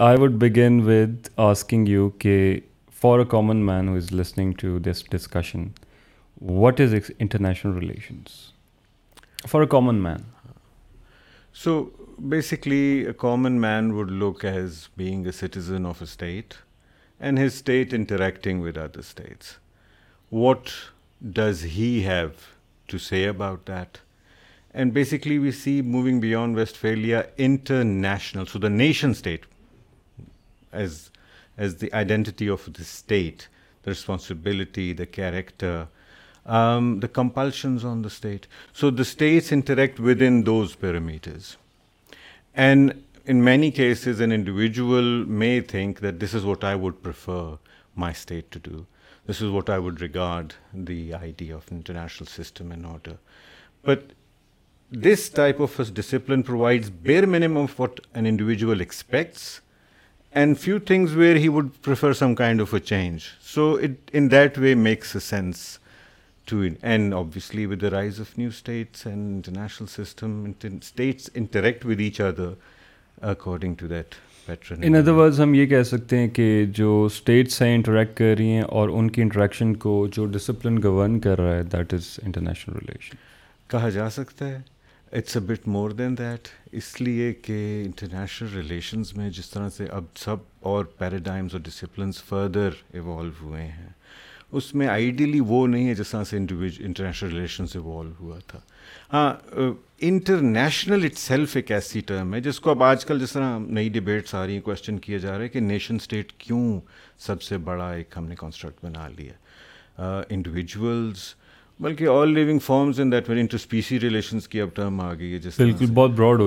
I would begin with asking you, for a common man who is listening to this discussion, what is international relations? For a common man. So basically, a common man would look as being a citizen of a state and his state interacting with other states. What does he have to say about that? And basically, we see moving beyond Westphalia, international. So the nation state as the identity of the state, the responsibility, the character, um, the compulsions on the state. So the states interact within those parameters. And in many cases, an individual may think that this is what I would prefer my state to do. This is what I would regard the idea of international system and order. But this type of discipline provides bare minimum of what an individual expects and few things where he would prefer some kind of a change so it in that way makes a sense to and endly with the rise of new states and international system states interact with each other according to that in other otherwise ہم یہ کہہ سکتے ہیں کہ جو اسٹیٹس ہیں انٹریکٹ کر رہی ہیں اور ان کی انٹریکشن کو جو ڈسپلن گورن کر رہا ہے دیٹ از انٹرنیشنل ریلیشن کہا جا سکتا ہے it's a bit more than that اس لیے کہ انٹرنیشنل ریلیشنز میں جس طرح سے اب سب اور پیراڈائمز اور ڈسپلنس فردر ایوالو ہوئے ہیں اس میں آئیڈیلی وہ نہیں ہے جس طرح سے انڈیویج انٹرنیشنل سے ایوالو ہوا تھا ہاں انٹرنیشنل اٹ سیلف ایک ایسی ٹرم ہے جس کو اب آج کل جس طرح نئی ڈبیٹس آ رہی ہیں کوشچن کیے جا رہے ہیں کہ نیشن اسٹیٹ کیوں سب سے بڑا ایک ہم نے کانسٹرکٹ بنا لیا uh, بلکہ all living forms in that mean interspecies relations کی اب ٹرم آ گئی ہے جس بالکل بہت براڈ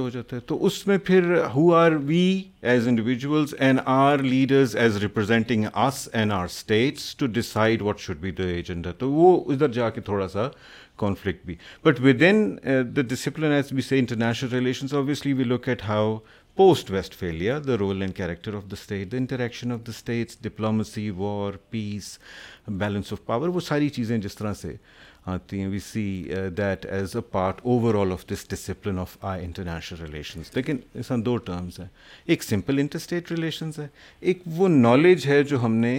ہو جاتا ہے تو اس میں پھر who are we as individuals and our leaders as representing us and our states to decide what should be the agenda تو وہ ادھر جا کے تھوڑا سا کانفلکٹ بھی but with in the discipline as B C international we look at how post Westphalia the role and character of the state the interaction of the states diplomacy war peace balance of power وہ ساری چیزیں جس طرح سے آتی ہیں we see that as a part overall of this discipline of I international relations لیکن اس میں دو ٹرمز ہیں ایک سمپل انٹر اسٹیٹ ریلیشنز ہے ایک وہ نالج ہے جو ہم نے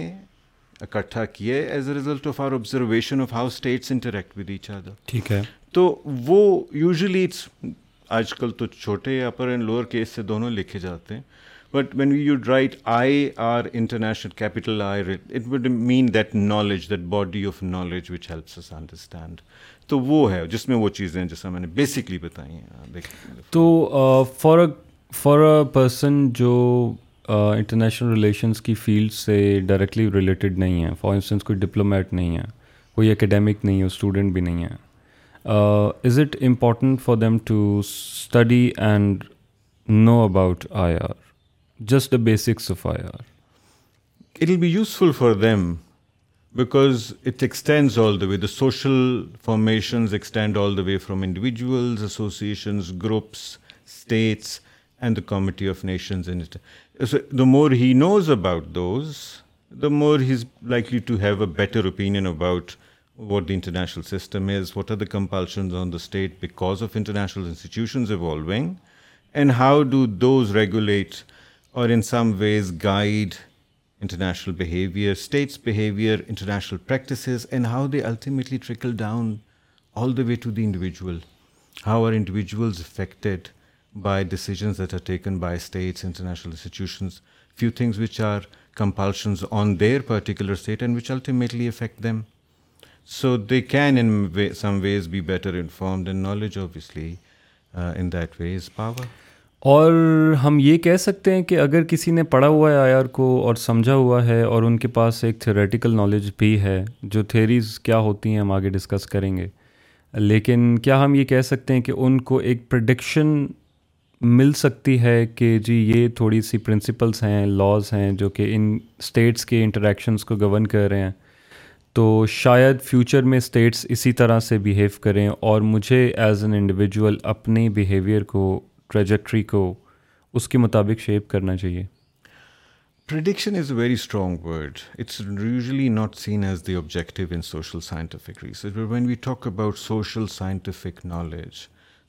اکٹھا کیا ہے as a result of our observation of how states interact with each other ٹھیک ہے تو وہ یوزلی اٹس آج کل تو چھوٹے اپر اینڈ لوور کیس سے دونوں لکھے جاتے ہیں But when write international capital I, it would mean that knowledge, that body of knowledge which helps us understand. تو وہ ہے جس میں وہ چیزیں جیسا میں نے بیسکلی بتائی ہیں تو فار فار اے پرسن جو انٹرنیشنل ریلیشنس کی فیلڈ سے ڈائریکٹلی ریلیٹڈ نہیں ہے فار انسٹنس کوئی ڈپلومیٹ نہیں ہے کوئی اکیڈیمک نہیں ہے اسٹوڈنٹ بھی نہیں ہے is it important for them to study and know about I R just the basics of IR. It'll be useful for them because it extends all the way. The social formations extend all the way from individuals, associations, groups, states, and the Committee of Nations. So the more he knows about those, the more he's likely to have a better opinion about what the international system is, what are the compulsions on the state because of international institutions evolving, and how do those regulate or in some ways guide international behavior, states' behavior, international practices, and how they ultimately trickle down all the way to the individual. How are individuals affected by decisions that are taken by states, international institutions? Few things which are compulsions on their particular state and which ultimately affect them. So they can in some ways be better informed, and knowledge obviously uh, in that way is power. اور ہم یہ کہہ سکتے ہیں کہ اگر کسی نے پڑھا ہوا ہے آئی آر کو اور سمجھا ہوا ہے اور ان کے پاس ایک تھیوریٹیکل نالج بھی ہے جو تھیریز کیا ہوتی ہیں ہم آگے ڈسکس کریں گے لیکن کیا ہم یہ کہہ سکتے ہیں کہ ان کو ایک پرڈکشن مل سکتی ہے کہ جی یہ تھوڑی سی پرنسپلس ہیں لاز ہیں جو کہ ان اسٹیٹس کے انٹریکشنس کو گورن کر رہے ہیں تو شاید فیوچر میں اسٹیٹس اسی طرح سے بیہیو کریں اور مجھے ایز این انڈیویجول اپنی بیہیویئر کو ٹریجیکٹری کو اس کے مطابق شیپ کرنا چاہیے prediction is a very strong word it's usually not seen as the objective research when we talk about social scientific knowledge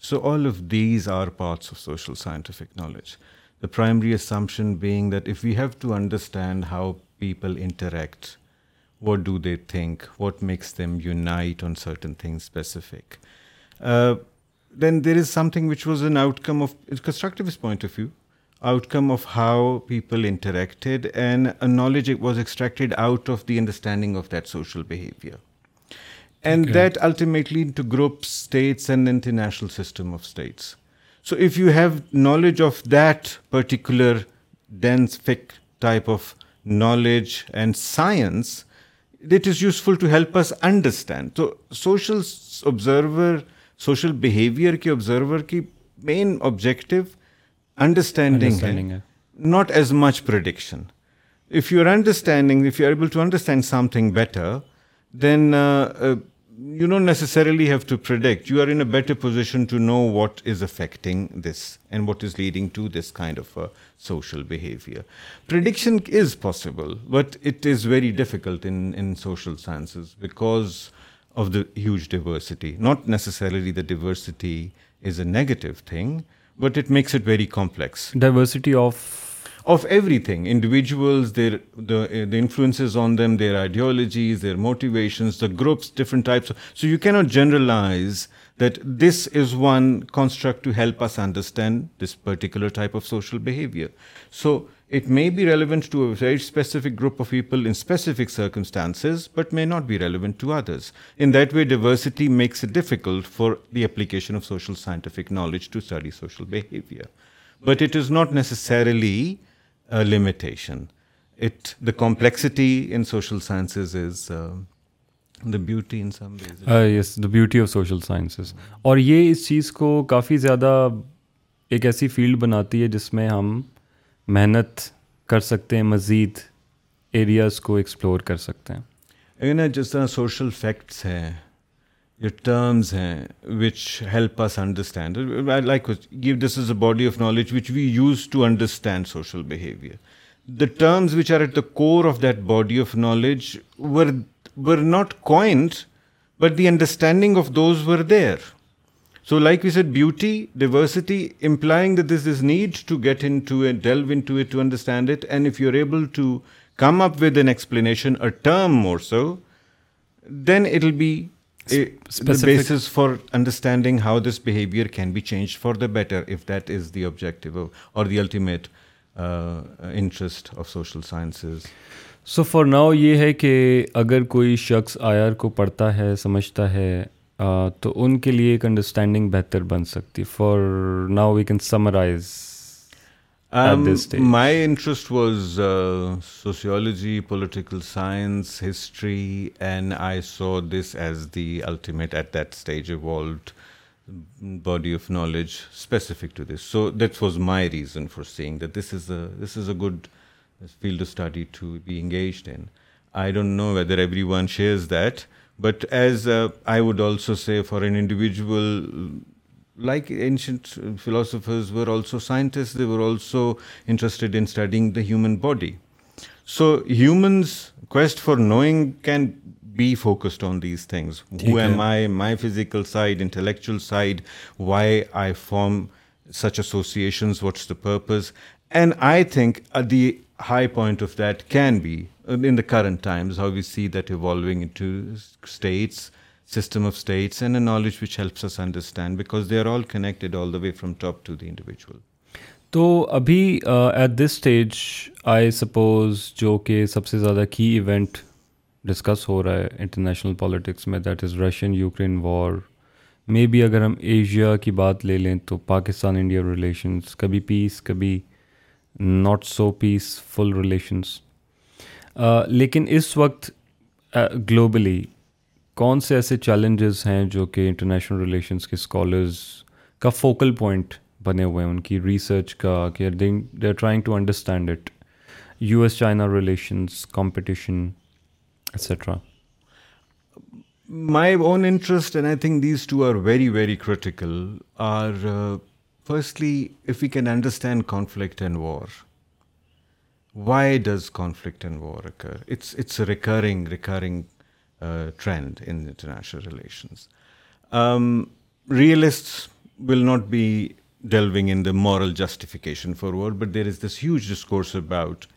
so all of these are parts of social scientific knowledge the primary assumption being that if you have to understand how people interact what do they think what makes them unite on certain thing specific then there is something which was an outcome of a constructivist point of view, outcome of how people interacted, and a knowledge it was extracted out of the understanding of that social behavior. And that ultimately into groups, states, and international system of states. So if you have knowledge of that particular dense, thick type of knowledge and science, it is useful to help us understand. So social observer social behaviour کے observer کی main objective understanding not as much prediction if you are understanding if you are able to understand something better then you know necessarily have to predict you are in a better position to know what is affecting this and what is leading to this kind of social behaviour prediction is possible but it is very difficult in social sciences because of the huge diversity. Not necessarily the diversity is a negative thing, but it makes it very complex. Diversity of everything. Individuals, the influences on them, their ideologies, their motivations, the groups, different types. So you cannot generalize that this is one construct to help us understand this particular type of social behavior. So it may be relevant to a specific group of people in specific circumstances but may not be relevant to others in that way diversity makes it difficult for the application of social scientific knowledge to study social behaviour but it is not necessarily limitation it the complexity in social sciences is the beauty beauty of social sciences اور یہ اس چیز کو کافی زیادہ ایک ایسی field بناتی ہے جس میں ہم محنت کر سکتے ہیں مزید ایریاز کو ایکسپلور کر سکتے ہیں جس طرح سوشل فیکٹس ہیں یا ٹرمز ہیں which help us understand give this is a body of knowledge which we use to understand social behaviour the terms which are at the core of that body of knowledge were were not coined but the understanding of those were there so like we set beauty diversity implying the this is need to get into delve into it to understand it and if you are able to come up with an explanation a term so then it will be basis for understanding how this behaviour can be change for the better if that is the objective اور the ultimate interest of social sciences so for now یہ ہے کہ اگر کوئی شخص آئی R کو پڑھتا ہے سمجھتا ہے تو ان کے لیے ایک انڈرسٹینڈنگ بہتر بن سکتی for now we can summarize my interest was sociology political science history and I saw this as the ultimate at that stage evolved body of knowledge specific to this so that was my reason for seeing that this is this is a good field study to be engaged in I don't know whether everyone shares that But as uh, I would also say, for an individual, like ancient philosophers were also scientists, they were also interested in studying the human body. So humans' quest for knowing can be focused on these things. Who am I? My physical side, intellectual side, why I form such associations, what's the purpose? And I think uh, the high point of that can be in the current times, how we see that evolving into states, states, system of and a knowledge they are all connected all the way from top to the individual. تو ابھی at this stage I suppose جو کہ سب سے زیادہ کی event discuss ہو رہا ہے انٹرنیشنل پالیٹکس میں that is Russian Ukraine war may be اگر ہم ایشیا کی بات لے لیں تو پاکستان انڈیا ریلیشنس کبھی پیس کبھی not so peaceful relations لیکن اس وقت گلوبلی کون سے ایسے چیلنجز ہیں جو کہ انٹرنیشنل ریلیشنس کے اسکالرز کا فوکل پوائنٹ بنے ہوئے ہیں ان کی ریسرچ کا کہ they are trying to understand it U S China relations competition etcetera my own interest and I think these two are very very critical are firstly if you can understand conflict and war Why does conflict and war occur? It's a recurring uh, trend in international relations. Um, realists will not be delving in the moral justification for war, but there is this huge discourse about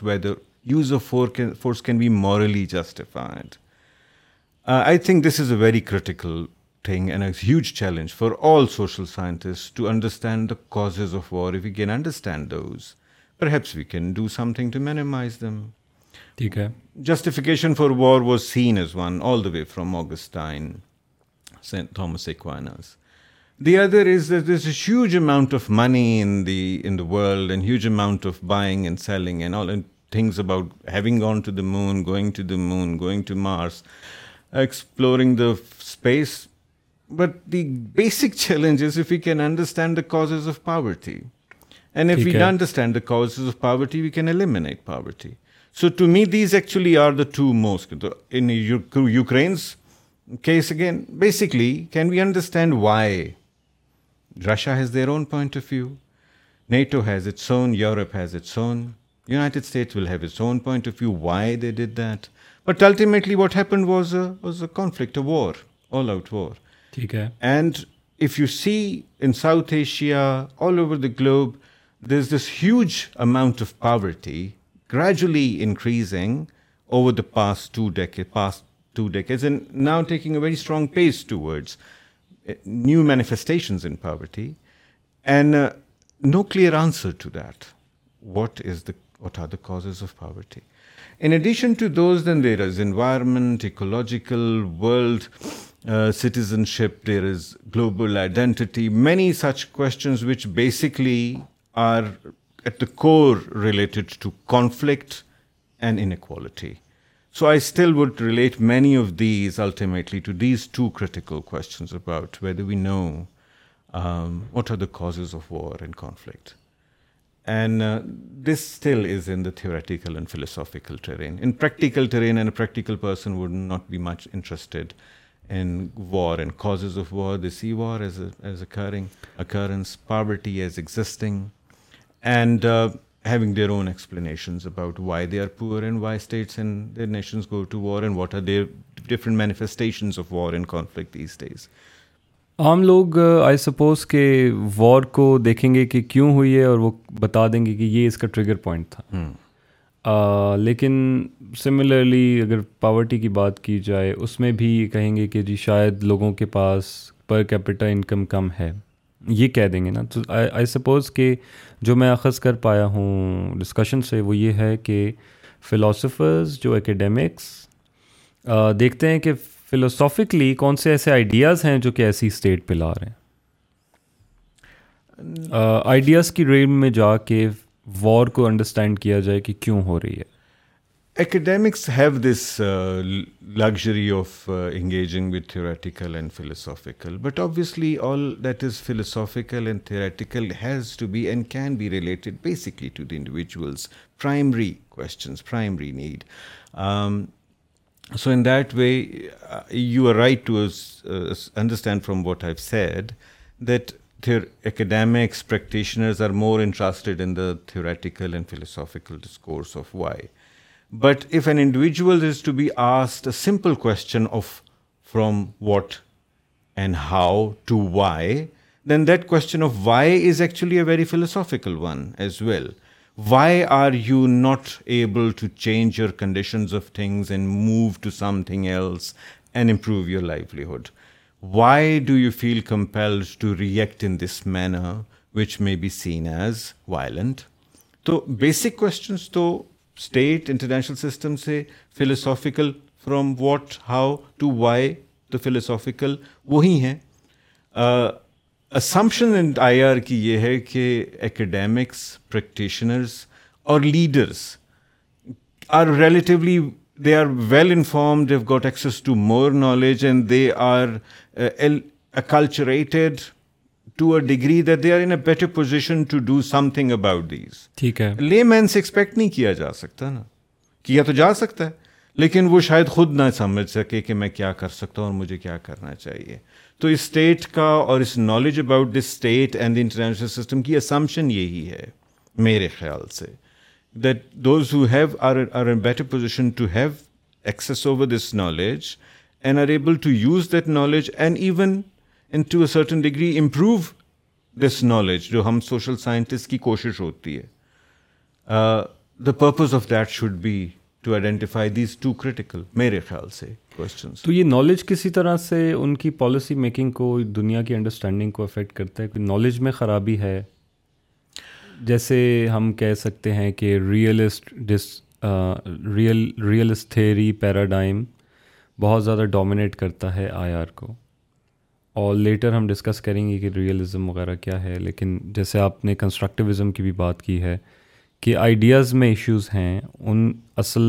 whether use of force can be morally justified. Uh, I think this is a very critical thing and a huge challenge for all social scientists to understand the causes of war. If we can understand those, Perhaps we can do something to minimize them. Okay. Justification for war was seen as one all the way from Augustine, St. Thomas Aquinas. The other is that there's a huge amount of money in the world and huge amount of buying and selling and all, and things about having gone to the moon, going to Mars, exploring the space. But the basic challenge is if we can understand the causes of poverty. And if we understand the causes of poverty, we can eliminate poverty. So to me, these actually are the two most. In Ukraine's case, again, basically, can we understand why? Russia has their own point of view. NATO has its own. Europe has its own. United States will have its own point of view, why they did that. But ultimately what happened was a conflict, a war, all-out war. And if you see in South Asia, all over the globe, there's this huge amount of poverty gradually increasing over the past two decades, and now taking a very strong pace towards eh, new manifestations in poverty, and uh, no clear answer to that. What are the causes of poverty? In addition to those, then there is environment, ecological, world, uh, citizenship, there is global identity, many such questions which basically are at the core related to conflict and inequality. So I still would relate many of these ultimately to these two critical questions about whether we know um, what are the causes of war and conflict. And uh, this still is in the theoretical and philosophical terrain. In practical terrain, and a practical person would not be much interested in war and causes of war. They see war as a occurrence, poverty as existing, عام uh, لوگ I uh, suppose کہ war کو دیکھیں گے کہ کیوں ہوئی ہے اور وہ بتا دیں گے کہ یہ اس کا ٹریگر پوائنٹ تھا uh, لیکن سملرلی اگر پاورٹی کی بات کی جائے اس میں بھی کہیں گے کہ جی شاید لوگوں کے پاس پر کیپٹا انکم کم ہے یہ کہہ دیں گے نا تو آئی سپوز کہ جو میں اخذ کر پایا ہوں ڈسکشن سے وہ یہ ہے کہ فلاسفرز جو اکیڈیمکس دیکھتے ہیں کہ فلاسافکلی کون سے ایسے آئیڈیاز ہیں جو کہ ایسی اسٹیٹ پہ لا رہے ہیں آئیڈیاز کی ریم میں جا کے وار کو انڈرسٹینڈ کیا جائے کہ کیوں ہو رہی ہے Academics have this uh, luxury of uh, engaging with theoretical and philosophical, but obviously all that is philosophical and theoretical has to be and can be related basically to the individual's primary questions, primary need. Um, so in that way, uh, you are right to understand from what I've said that academics, practitioners are more interested in the theoretical and philosophical discourse of why. But if an individual is to be asked a simple question of from what and how to why, then that question of why is actually a very philosophical one as well. Why are you not able to change your conditions of things and move to something else and improve your livelihood? Why do you feel compelled to react in this manner, which may be seen as violent? So basic questions, though, state international system سے philosophical from what how to why تو philosophical وہی ہیں assumption I R کی یہ ہے کہ academics practitioners اور leaders are relatively they are well inform they've got access to more knowledge and they are acculturated to a degree that they are in a better position to do something about these ٹھیک ہے layman سے expect نہیں کیا جا سکتا نا کیا تو جا سکتا ہے لیکن وہ شاید خود نہ سمجھ سکے کہ میں کیا کر سکتا ہوں اور مجھے کیا کرنا چاہیے تو اس اسٹیٹ کا اور اس knowledge about this state and the international system کی اسمپشن یہی ہے میرے خیال سے that those who have are are better position to have access over this knowledge and are able to use that knowledge and even to a certain degree improve this knowledge جو ہم social scientist کی کوشش ہوتی ہے the purpose of that should be to identify these two critical میرے خیال سے questions تو یہ نالج کسی طرح سے ان کی پالیسی میکنگ کو دنیا کی انڈرسٹینڈنگ کو افیکٹ کرتا ہے نالج میں خرابی ہے جیسے ہم کہہ سکتے ہیں کہ realist dis real realist theory paradigm بہت زیادہ ڈومینیٹ کرتا ہے آئی آر کو اور لیٹر ہم ڈسکس کریں گے کہ ریئلزم وغیرہ کیا ہے لیکن جیسے آپ نے کنسٹرکٹیوزم کی بھی بات کی ہے کہ آئیڈیاز میں ایشوز ہیں ان اصل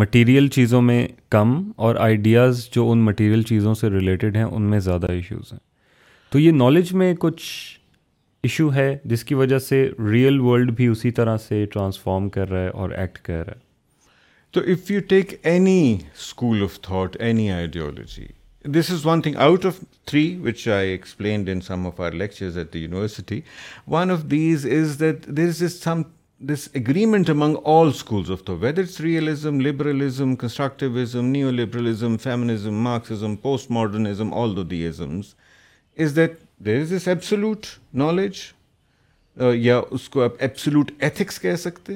مٹیریل چیزوں میں کم اور آئیڈیاز جو ان مٹیریل چیزوں سے ریلیٹڈ ہیں ان میں زیادہ ایشوز ہیں تو یہ نالج میں کچھ ایشو ہے جس کی وجہ سے ریئل ورلڈ بھی اسی طرح سے ٹرانسفارم کر رہا ہے اور ایکٹ کر رہا ہے تو if you take any school of thought any ideology this is one thing out of three which I explained in some of our lectures at the university one of these is that there is is some disagreement among all schools of the whether realism liberalism constructivism neoliberalism feminism Marxism postmodernism all the isms is that there is is absolute knowledge یا اس کو آپ absolute ethics کہہ سکتے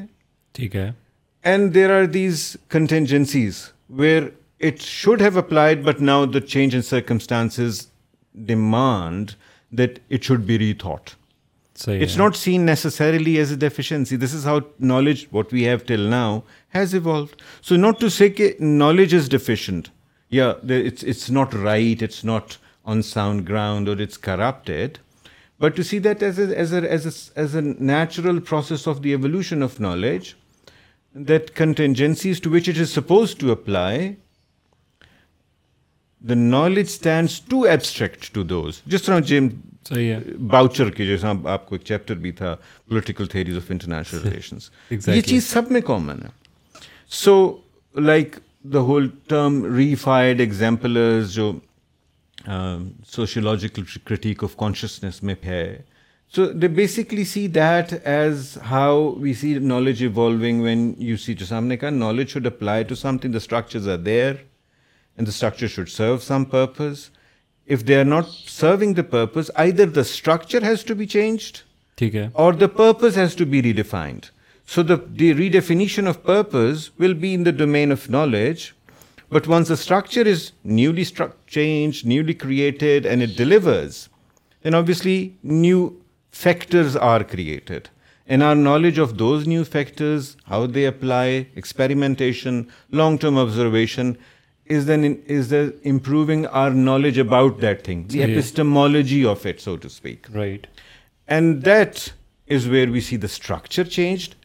ٹھیک ہے and there are these contingencies where it should have applied, but now the change in circumstances demand that it should be rethought. So, yeah. It's not seen necessarily as a deficiency. This is how knowledge, what we have till now, has evolved. So not to say knowledge is deficient. Yeah, it's not right, it's not on sound ground, or it's corrupted. But to see that as a natural process of the evolution of knowledge, that contingencies to which it is supposed to apply the knowledge stands to abstract to those جس طرح جیم Boucher کے جیسا آپ کو ایک chapter بھی تھا political theories of international relations یہ چیز سب میں کامن ہے so like the whole term reified examples جو سوشولوجیکل کریٹیک آف کانشیسنیس میں ہے so they basically see that as how we see knowledge evolving when you see جو سامنے کا knowledge should apply to something the structures are there structure should serve some purpose if they are not serving the purpose either the structure has to be changed ٹھیک ہے اور the purpose has to be redefined so the redefinition of purpose will be in the domain of knowledge but once the structure is newly change newly created and it delivers and obviously new factors are created in our knowledge of those new factors how they apply experiment long term observation improving our knowledge about their change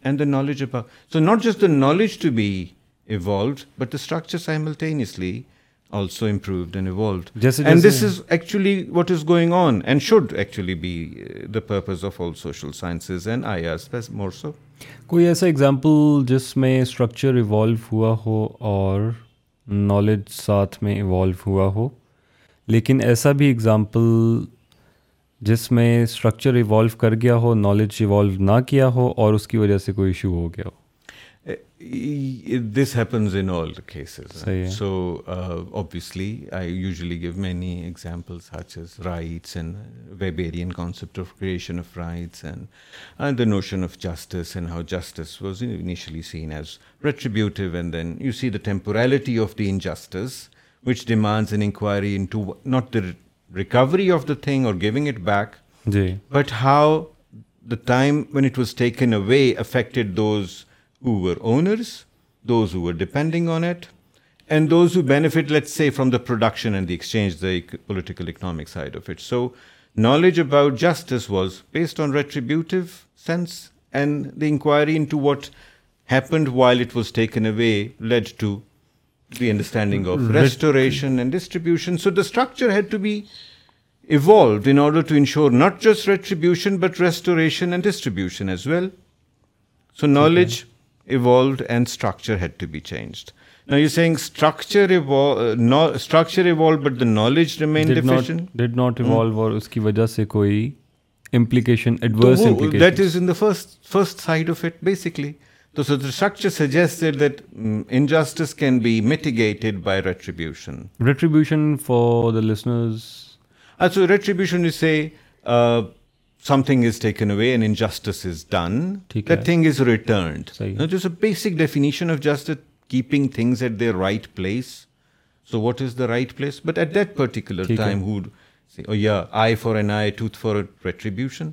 and the knowledge about just knowledge to be evolve but structure what is going on and should actually be سوشلو کوئی ایسا example جس میں structure ہو اور knowledge ساتھ میں evolve ہوا ہو لیکن ایسا بھی اگزامپل جس میں اسٹرکچر ایوالو کر گیا ہو نالج ایوالو نہ کیا ہو اور اس کی وجہ سے کوئی ایشو ہو گیا ہو This happens in all the cases. So uh, obviously, I usually give many examples such as rights and Weberian concept of creation of rights and the notion of justice and how justice was initially seen as retributive. And then you see the temporality of the injustice, which demands an inquiry into not the recovery of the thing or giving it back, but how the time when it was taken away affected those who were owners, those who were depending on it, and those who benefit, let's say, from the production and the exchange, the political economic side of it. So knowledge about justice was based on retributive sense, and the inquiry into what happened while it was taken away led to the understanding of restoration and distribution. So the structure had to be evolved in order to ensure not just retribution, but restoration and distribution as well. So knowledge evolved and structure had to be changed. Now you're saying structure evolved, no, structure evolved but the knowledge remained did deficient? Not, did not evolve hmm. or uski wajah se koi implication, adverse wo, implication. That is in the first first side of it basically. So, so the structure suggested that um, injustice can be mitigated by retribution. Retribution for the listeners? Uh, so retribution you say... Uh, something is taken away and injustice is done that thing is returned جس basic definition of just keeping things at the right place so what is the right place but at that particular time hood یا eye for an eye tooth for retribution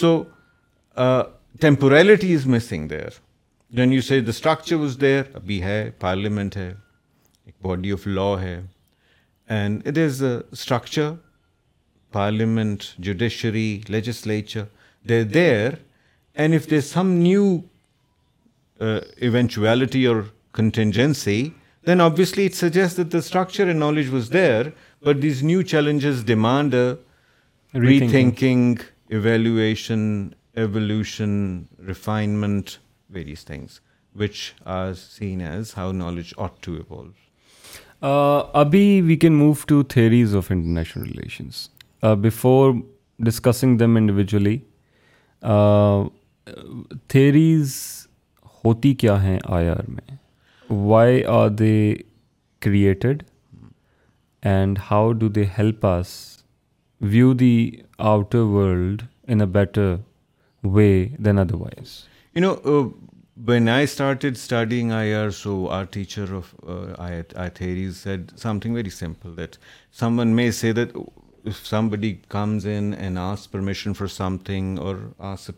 so temporality is missing there then you see the structure was there ابھی ہے parliament ہے ایک body of law ہے and it is a structure parliament, judiciary, legislature, they're there. And if there's some new uh, eventuality or contingency, then obviously it suggests that the structure and knowledge was there, but these new challenges demand a rethinking, evaluation, evolution, refinement, various things, which are seen as how knowledge ought to evolve. Uh, abhi, we can move to theories of international relations. Before discussing them individually theories ہوتی کیا ہیں I R میں why are they created and how do they help us view the outer world in a better way than otherwise you know when I start studying I R so our teacher of I theories said something very simple that someone may say that if somebody comes in and as permission for some thing اور آس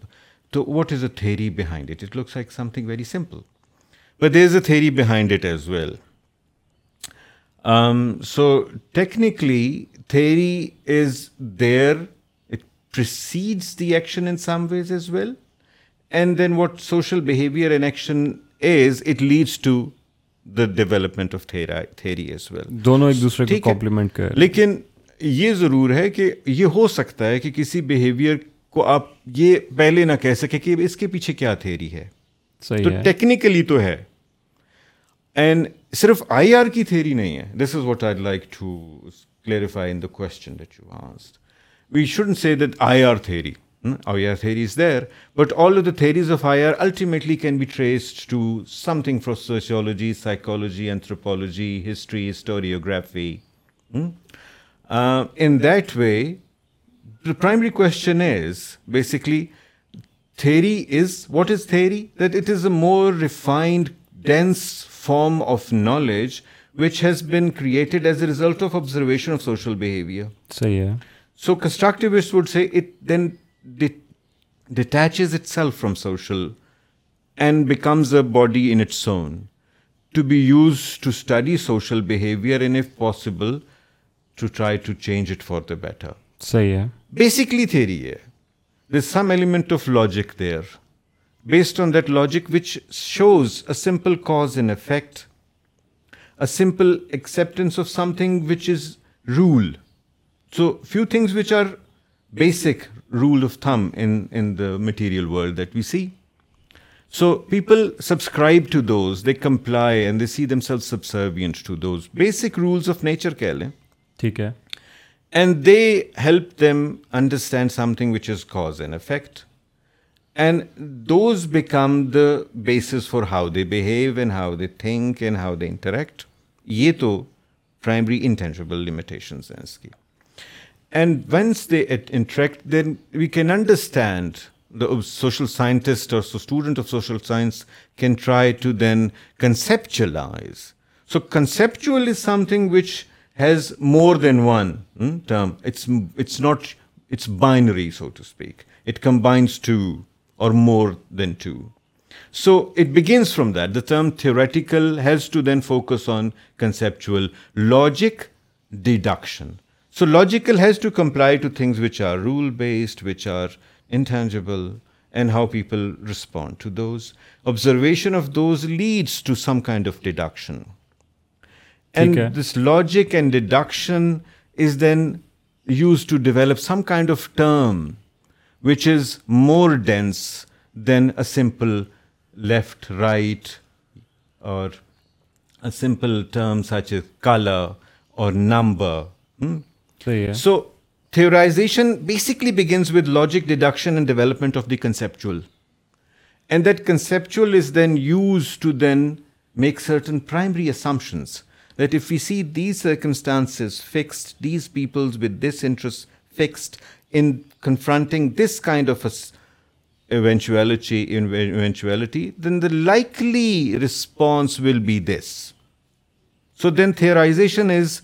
تو what is a theory behind it it looks like something very simple but there is a theory behind it as well so technically theory is there it precedes the action in some ways well and then what social behaviour action is it leads to the development of a theory as well دونوں ایک دوسرے کو complement کر لیکن یہ ضرور ہے کہ یہ ہو سکتا ہے کہ کسی بہیویئر کو آپ یہ پہلے نہ کہہ سکے کہ اس کے پیچھے کیا تھیری ہے تو ٹیکنیکلی تو ہے اینڈ صرف آئی آر کی تھیری نہیں ہے this is what I like to clarify in the questions we should see that I R theory I R theory is there but all the theories of I R ultimately can be traced to something from sociology psychology anthropology history historiography Uh, in that way, the primary question is basically theory is, what is theory? That it is a more refined, dense form of knowledge which has been created as a result of observation of social behavior. So constructivists would say it then detaches itself from social and becomes a body in its own, to be used to study social behavior and, if possible, to try to change it for the better صحیح ہے basically theory ہے the some element of logic there based on that logic which shows a simple cause and effect a simple acceptance of something which is rule so few things which are basic rule of them in the material world that we see so people subscribe to those they comply and they see them self subservience to those basic rules of nature کہہ لیں ٹھیک ہے and they help them understand something which is cause and effect and those become the basis for how they behave and how they think and how they interact یہ تو primary انٹینشبل ہیں اس کی and once they interact then we can understand the social scientist اور student of social science can try to then conceptualize so conceptual is something which has more than one hmm, term. It's not. It's binary, so to speak. It combines two or more than two. So it begins from that. The term theoretical has to then focus on conceptual logic, deduction. So logical has to comply to things which are rule-based, which are intangible, and how people respond to those. Observation of those leads to some kind of deduction. And this logic and deduction is then used to develop some kind of term which is more dense than a simple left, right, or a simple term such as color or number. Hmm? So theorization basically begins with logic, deduction, and development of the conceptual. And that conceptual is then used to then make certain primary assumptions that if we see these circumstances fixed, these peoples with this interest fixed in confronting this kind of a eventuality, then the likely response will be this. So then theorization is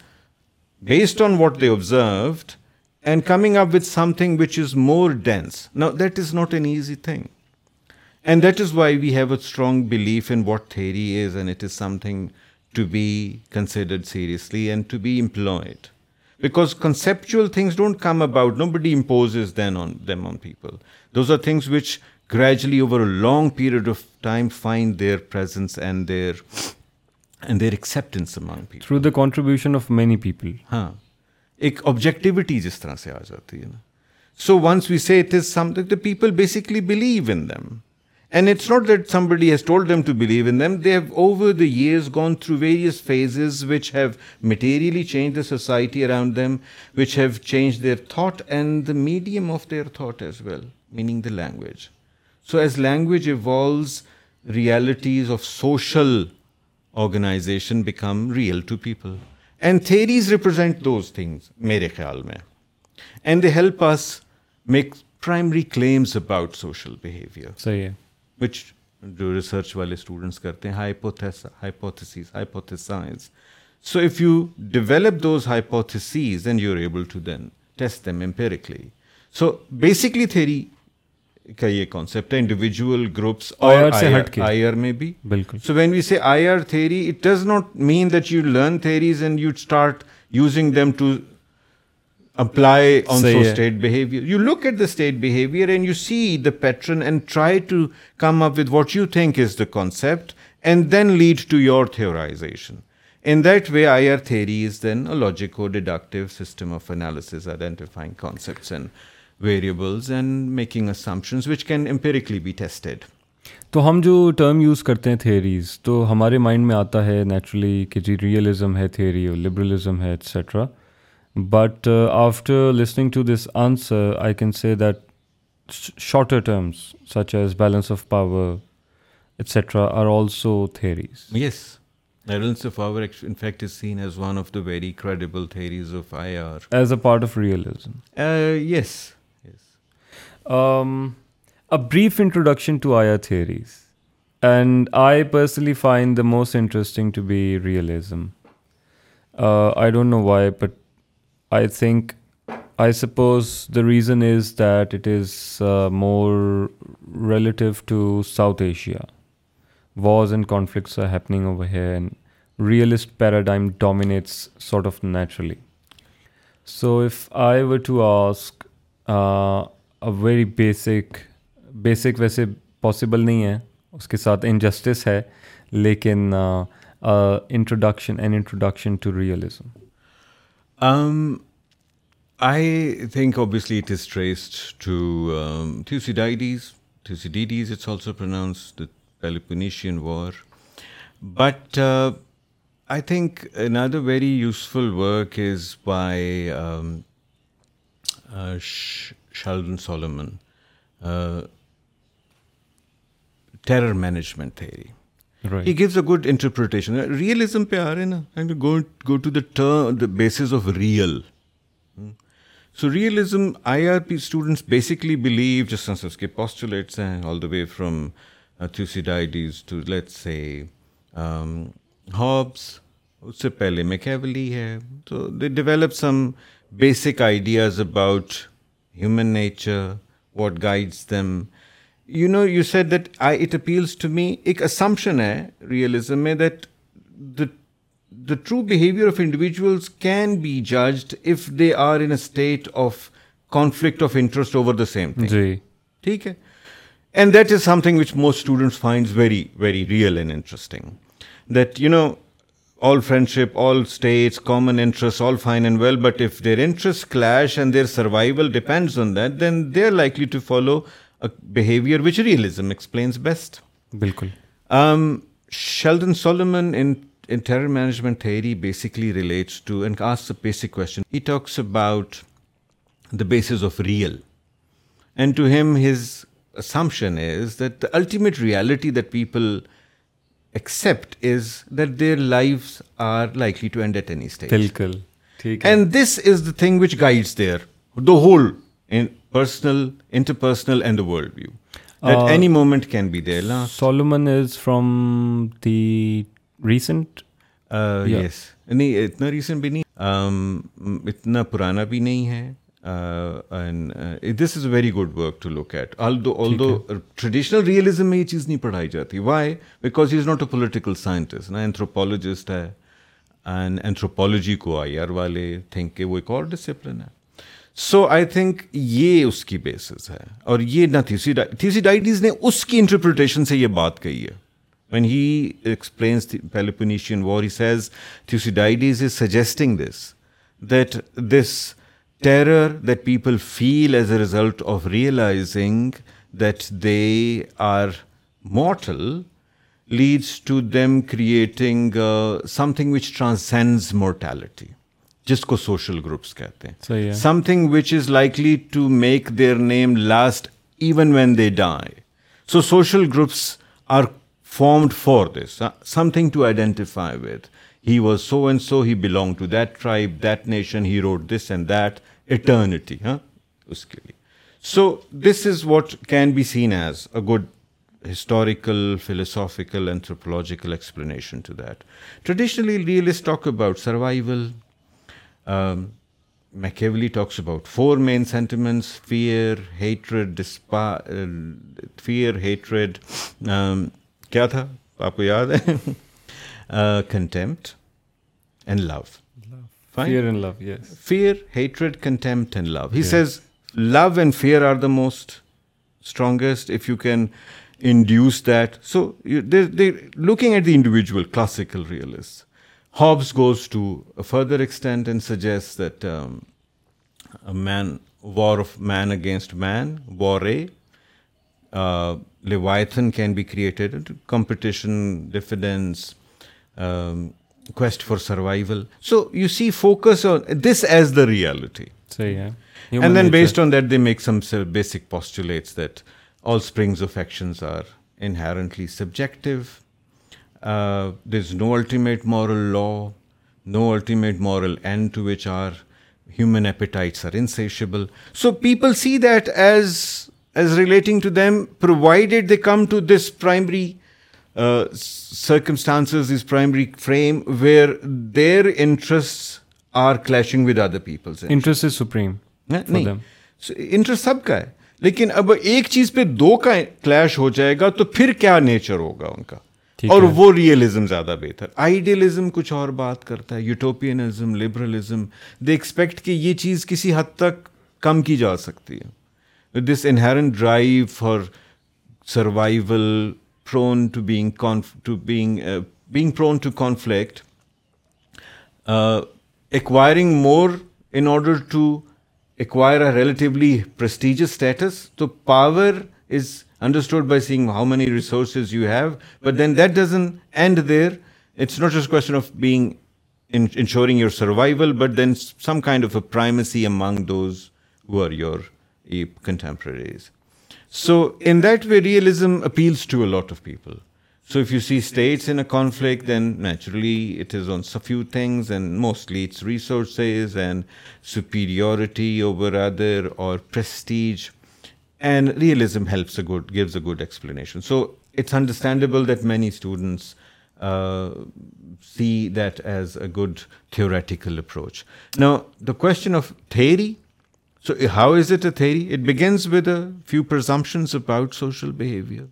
based on what they observed and coming up with something which is more dense. Now, that is not an easy thing. And that is why we have a strong belief in what theory is, and it is something to be considered seriously and to be employed because conceptual things don't come about nobody impose as then on them on people those are things which gradually over a long period of time fine there there and there and there people ہاں ایک objectivity جس طرح سے آ جاتی ہے نا so once we see it is something the people basically believe in them and it's not that somebody has told them to believe in them they have over the years gone through various phases which have materially change the society around them which have change their thought and the medium of their thought as well meaning the language so as language evolves realities of social organization become real to people and theories represent those things میرے خیال میں and they help us make primary claims about social behavior صحیح ہے which جو research والے students کرتے ہیں science so if you develop those hypotheses and you are able to then test them empirically so basically theory کا یہ concept ہے individual groups I R میں بھی بالکل so when we see I R theory it does not mean that you learn theories and you start using them to apply it lead to your تھور in that way I R theories then a logic تو ہم جو term use کرتے ہیں theories تو ہمارے mind میں آتا ہے نیچرلی کہ جی ریئلزم ہے تھیری اور لبرلزم ہے etcetera But uh, after listening to this answer, I can say that shorter terms, such as balance of power, etc., are also theories. Yes. Balance of power, in fact, is seen as one of the very credible theories of IR. As a part of realism. Uh, yes. Um, a brief introduction to IR theories. And I personally find the most interesting to be realism. Uh, I don't know why, but I think I suppose the reason is that it is more relative to South Asia wars and conflicts are happening over here and realist paradigm dominates sort of naturally so if I were to ask very basic basic ویسے possible نہیں ہے اس کے ساتھ injustice ہے لیکن introduction and introduction to realism Um, I think obviously it is traced to um, Thucydides. Thucydides, it's also pronounced, the Peloponnesian War. But uh, I think another very useful work is by um, uh, Sheldon Solomon, uh, Terror Management Theory. He gives a good interpretation realism پہ آ رہے ہیں نا go to the the bases of real so realism I R P students basically believe جس طرح سے اس کے پاسچولیٹس ہیں all the way from to let say Hobbes اس سے پہلے میں ہے تو they develop some basic ideas about human nature what guides them you know you said that I it appeals to me ایک اسمپشن ہے realism میں the the true behavior of individuals can be judged if they are in a state of conflict of interest over the same جی ٹھیک ہے and that is something which most students finds very very real and interesting that you know all friendship all states common interest all fine and well but if their interest clash and their survival depends on that then they are likely to follow a behavior which realism explains best. Bilkul. Um, Sheldon Solomon in terror management theory basically relates to and asks a basic question. He talks about the basis of real. And to him, his assumption is that the ultimate reality that people accept is that their lives are likely to end at any stage. Bilkul. And this is the thing which guides the whole personal inter personal and the world view any moment can be there Solomon as from the recent yes نہیں اتنا recent بھی نہیں اتنا پرانا بھی نہیں ہے this is a very good work to look at although although traditional realism میں یہ چیز نہیں پڑھائی جاتی why because he is not a political scientist anthropologist ہے اینڈ اینتھروپولوجی کو آئی آر والے تھنک کہ وہ ایک اور ڈسپلن ہے سو آئی تھنک یہ اس کی بیسز ہے اور یہ نہ نہوسی تھیسی ڈائیڈیز نے اس کی انٹرپریٹیشن سے یہ بات کہی ہے when he explains the war he says Thucydides is suggesting this that this terror that people feel as a result of realizing that they are mortal leads to them creating something which transcends mortality جس کو social groups کہتے ہیں something which is likely to make their name last even when they die so social groups are formed for this something to identify with he was so and so he belong to that tribe that nation he rode this and that eternity ہاں اس کے لیے so this is what can be seen as a good historical and anthropological explanation to that traditionally real talk about survival Machiavelli talks about four main sentiments fear fear hatred کیا تھا آپ کو یاد ہے contempt and love fear hatred contempt and love he says love and fear are the most strongest if you can induce that so looking at the individual classical realist Hobbes goes to a further extent and suggests that um, war of man against man, warre, uh, Leviathan can be created, competition, diffidence, um, quest for survival. So you see, focus on this as the reality. So yeah, human and then nature. Based on that, they make some basic postulates that all springs of actions are inherently subjective. There is no ultimate moral law no ultimate moral end to which are human appetites are insatiable so people see that as as relating to them provided they come to this primary circumstances is primary frame where their interest are clashing with other people's interest is supreme interest سب کا ہے لیکن اب ایک چیز پہ دو کا clash ہو جائے گا تو پھر کیا نیچر ہوگا ان کا اور وہ ریئلزم زیادہ بہتر آئیڈیلزم کچھ اور بات کرتا ہے یوٹوپینزم لبرلزم دے ایکسپیکٹ کہ یہ چیز کسی حد تک کم کی جا سکتی ہے this inherent drive for survival to being to being being prone to conflict acquiring more in order to acquire a relatively prestigious status تو power is understood by seeing how many resources you have. But then that doesn't end there. It's not just a question of being ensuring your survival, but then some kind of a primacy among those who are your eh, contemporaries. So in that way, realism appeals to a lot of people. So if you see states in a conflict, then naturally it is on a few things, and mostly it's resources and superiority over other or prestige. And realism helps gives a good explanation. So it's understandable that many students uh, see that as a good theoretical approach. Now, the question of theory, so how is it a theory? It begins with a few presumptions about social behavior.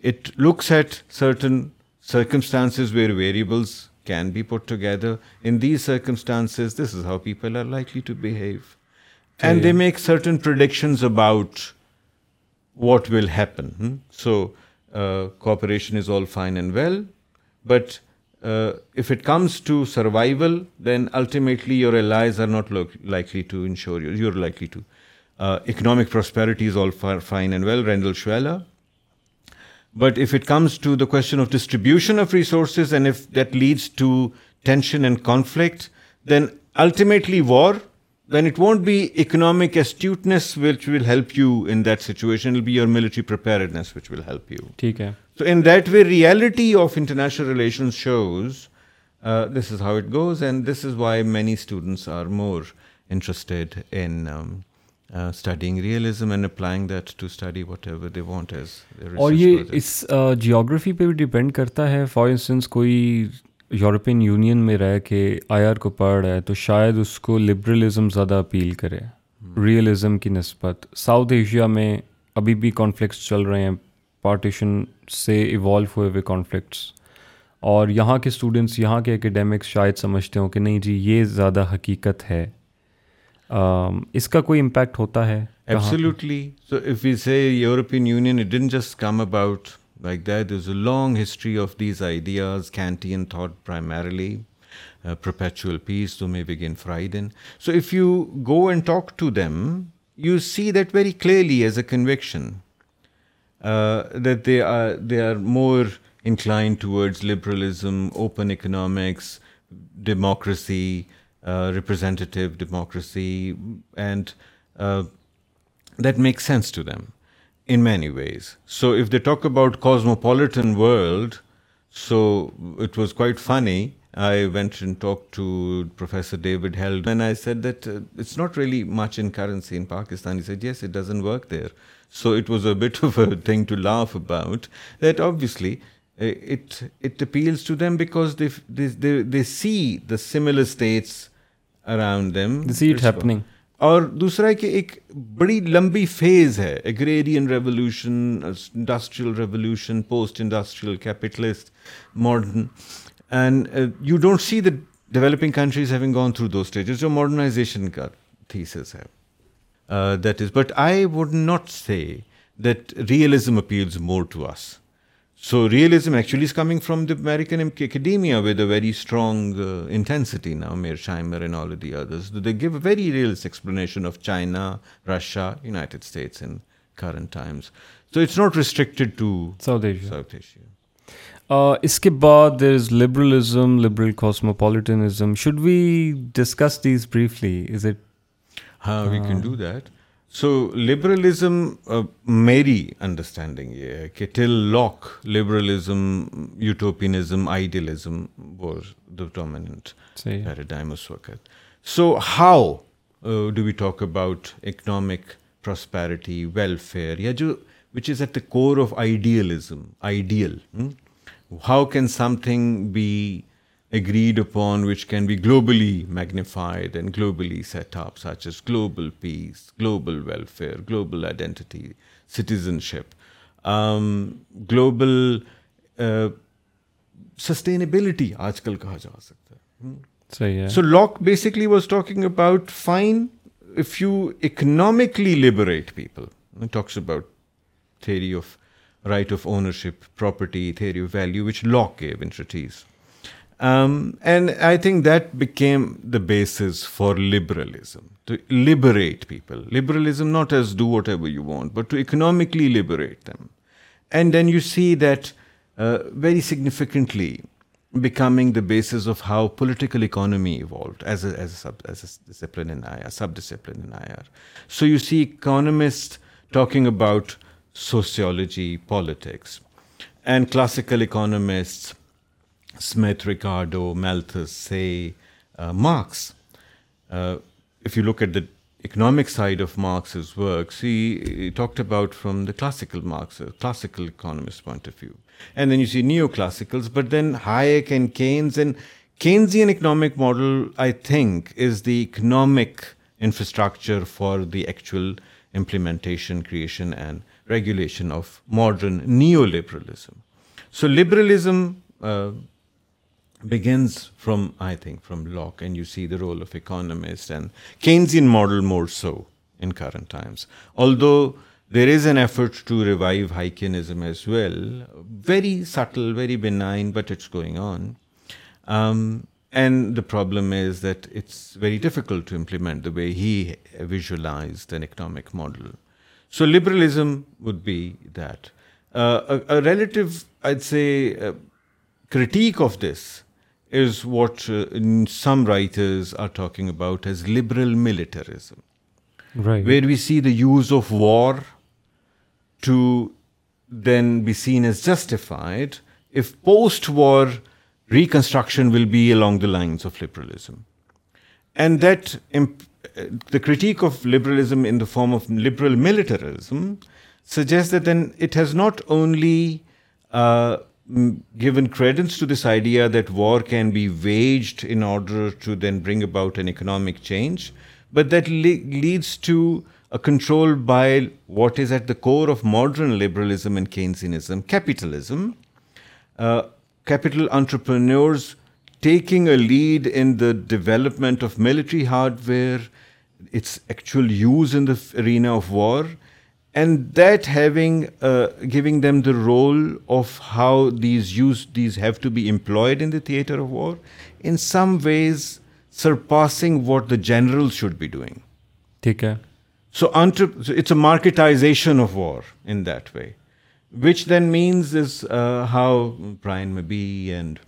It looks at certain circumstances where variables can be put together. In these circumstances, this is how people are likely to behave. And they make certain predictions about what will happen. Hmm? So uh, cooperation is all fine and well, but uh, if it comes to survival, then ultimately your allies are not likely to ensure you. You're likely to. Uh, economic prosperity is all fine and well, Randall Schweller. But if it comes to the question of distribution of resources, and if that leads to tension and conflict, then ultimately war then it won't be اکنامکشنٹی of international relation shows this is how it goes and this is why many students are more interest intending realism and applying study whatever they want اور یہ اس geography uh, پہ بھی depend کرتا ہے for instance کوئی European Union میں رہ کے آئی آر کو پڑھ رہا ہے تو شاید اس کو لبرلزم زیادہ اپیل کرے ریئلزم کی نسبت ساؤتھ ایشیا میں ابھی بھی کانفلکٹس چل رہے ہیں پارٹیشن سے ایوالو ہوئے ہوئے کانفلکٹس اور یہاں کے اسٹوڈنٹس یہاں کے اکیڈیمکس شاید سمجھتے ہوں کہ نہیں جی یہ زیادہ حقیقت ہے اس کا کوئی امپیکٹ ہوتا ہے absolutely if you say European Union it don't just come about like that. There's a long history of these ideas, Kantian thought primarily, uh, perpetual peace, so maybe again Freuden. So if you go and talk to them, you see that very clearly as a conviction, uh, that they are more inclined towards liberalism, open economics, democracy, uh, representative democracy, and that makes sense to them in many ways. So if they talk about cosmopolitan world, so it was quite funny. I went and talked to Professor David Held, and I said that uh, it's not really much in currency in Pakistan. He said, yes, it doesn't work there. So it was a bit of a thing to laugh about, that obviously uh, it appeals to them because they see the similar states around them. They see it happening. اور دوسرا ہے کہ ایک بڑی لمبی phase ہے agrarian revolution industrial revolution post industrial capitalist modern and you don't see the developing countries having gone through two stages جو modernisation کا تھیسز ہے that is but I would not say that realism appeals more to us so realism actually is coming from the American academia with a very strong intensity نا Mearsheimer all the they give a very realist explanation of China Russia United states in current times so it's not restricted to South Asia South Asia اس کے بعد there is liberalism liberal cosmopolitanism should we discuss these briefly is it ہاں we can do that so liberalism میری understanding یہ ہے کہ till Locke liberalism utopianism idealism اس وقت so how do we talk about economic prosperity welfare یا جو which is at the core of idealism ideal how can something be agreed upon which can be globally magnified and globally set up such as global peace global welfare global identity, citizenship global sustainability آج کل کہا جا سکتا ہے so Locke basically was talking about fine if you economically liberate people talks about theory of right of ownership property theory of value which Locke's Um, and I think that became the basis for liberalism, to liberate people. Liberalism not as do whatever you want, but to economically liberate them. And then you see that uh, very significantly becoming the basis of how political economy evolved as a discipline in IR, subdiscipline in IR. So you see economists talking about sociology, politics, and classical economists Smith, Ricardo, Malthus, Say, uh, Marx. Uh, if you look at the economic side of Marx's works, he talked about from the classical Marx, uh, classical economist point of view. And then you see neoclassicals, but then Hayek and Keynes, and Keynesian economic model, I think, is the economic infrastructure for the actual implementation, creation, and regulation of modern neoliberalism. So liberalism begins from, I think, from Locke, and you see the role of economists and Keynesian model more so in current times. Although there is an effort to revive Hayekism as well, very subtle, very benign, but it's going on. Um, and the problem is that it's very difficult to implement the way he visualized an economic model. So liberalism would be that. Uh, a relative, I'd say, uh, critique of this is what uh, some writers are talking about as liberal militarism, right, where we see the use of war to then be seen as justified if post-war reconstruction will be along the lines of liberalism. And that uh, the critique of liberalism in the form of liberal militarism suggests that then it has not only uh, given credence to this idea that war can be waged in order to then bring about an economic change, but that leads to a control by what is at the core of modern liberalism and Keynesianism, capitalism. Uh, capital entrepreneurs taking a lead in the development of military hardware, its actual use in the arena of war, and that having uh, giving them the role of how these have to be employed in the theater of war, in some ways surpassing what the generals should be doing. Okay. So it's a marketization of war in that way, which then means is uh, how Brian Mabee and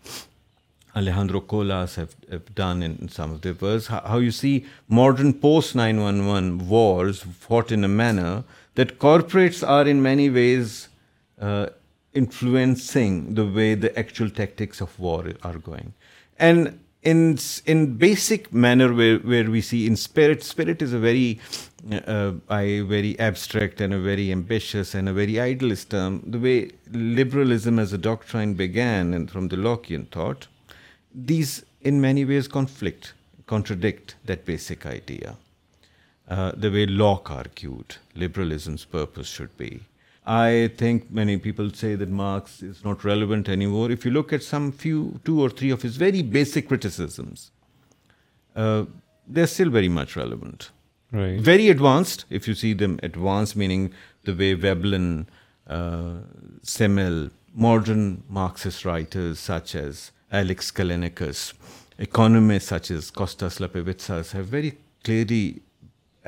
Alejandro Colas have done in some of their verse, how you see modern post-9/11 wars fought in a manner that corporates are in many ways uh, influencing the way the actual tactics of war are going. And in basic manner where we see in spirit is a uh, very abstract and a very ambitious and a very idealist term. The way liberalism as a doctrine began and from the Lockean thought, these in many ways contradict that basic idea. Uh, the way Locke argued liberalism's purpose should be. I think many people say that Marx is not relevant anymore. If you look at some two or three of his very basic criticisms, uh, they're still very much relevant. Right. Very advanced, if you see them advanced, meaning the way Veblen, uh, Semmel, modern Marxist writers such as Alex Kalenikas, economists such as Kostas Lapevitsas have very clearly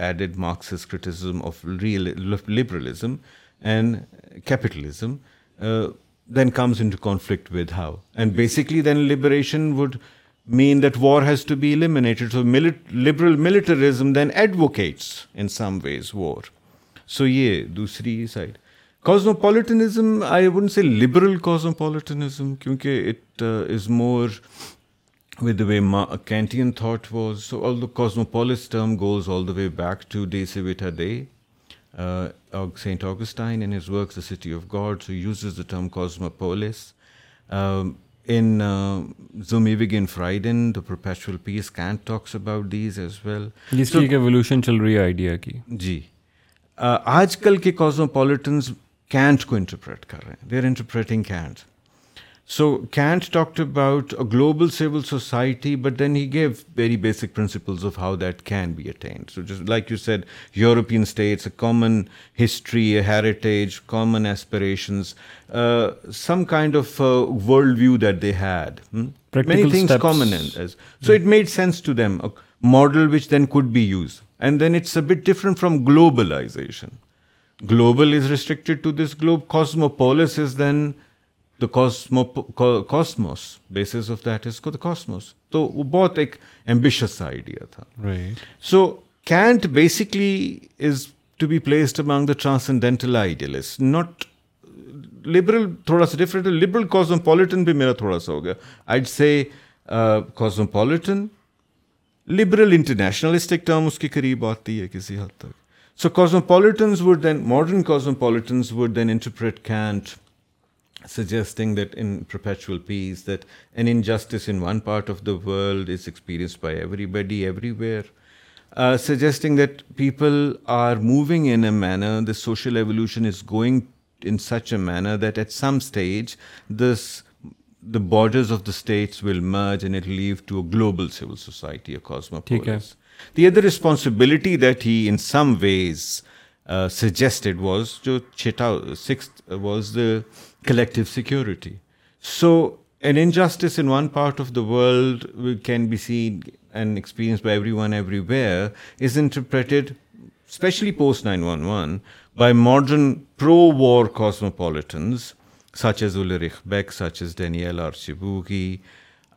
add Marxist کر liberalism and capitalism then comes in conflict with how and basically then liberation would mean that war has to be eliminated so liberal militarism then advocates in some ways war so یہ دوسری side cosmopolitanism I would see liberal cosmopolitanism کیونکہ it is more with the way Kantian the cosmopolis term goes back to sixth a Saint Augustine city of God is the term کازموپولس in زومیوگ in Friday perpetual peace Kant talks about these as evolution چل رہی ہے جی آج کل کے کازموپولیٹنس Kent کو interpret کر رہے ہیں they're interpreting Kant So Kant talked about a global civil society, but then he gave very basic principles of how that can be attained. So just like you said, European states, a common history, a heritage, common aspirations, uh, some kind of uh, worldview that they had. Hmm? Many things steps. Common. So hmm. it made sense to them, a model which then could be used. And then it's a bit different from globalization. Global is restricted to this globe. Cosmopolis is then cosmo cosmos basis of that is کو the cosmos تو وہ بہت ایک سا idea تھا so Kant basically is to be placed among the idealists not liberal تھوڑا سا different liberal cosmopolitan بھی میرا تھوڑا سا ہو گیا آئی سے کاسموپالٹن لبرل انٹرنیشنلسٹ ایک ٹرم اس کے قریب آتی ہے کسی حد تک so cosmopolitans would then modern cosmopolitans would then interpret Kant suggesting that in perpetual peace, that an injustice in one part of the world is experienced by everybody everywhere, uh, suggesting that people are moving in a manner, the social evolution is going in such a manner that at some stage the borders of the states will merge and it will lead to a global civil society, a cosmopolis. The other responsibility that he in some ways uh, suggested was, jo chheta, sixth was the collective security. So an injustice in one part of the world can be seen and experienced by everyone everywhere is interpreted, especially post-9/11, by modern pro-war cosmopolitans, such as Ulrich Beck, such as Danielle Arcibugi,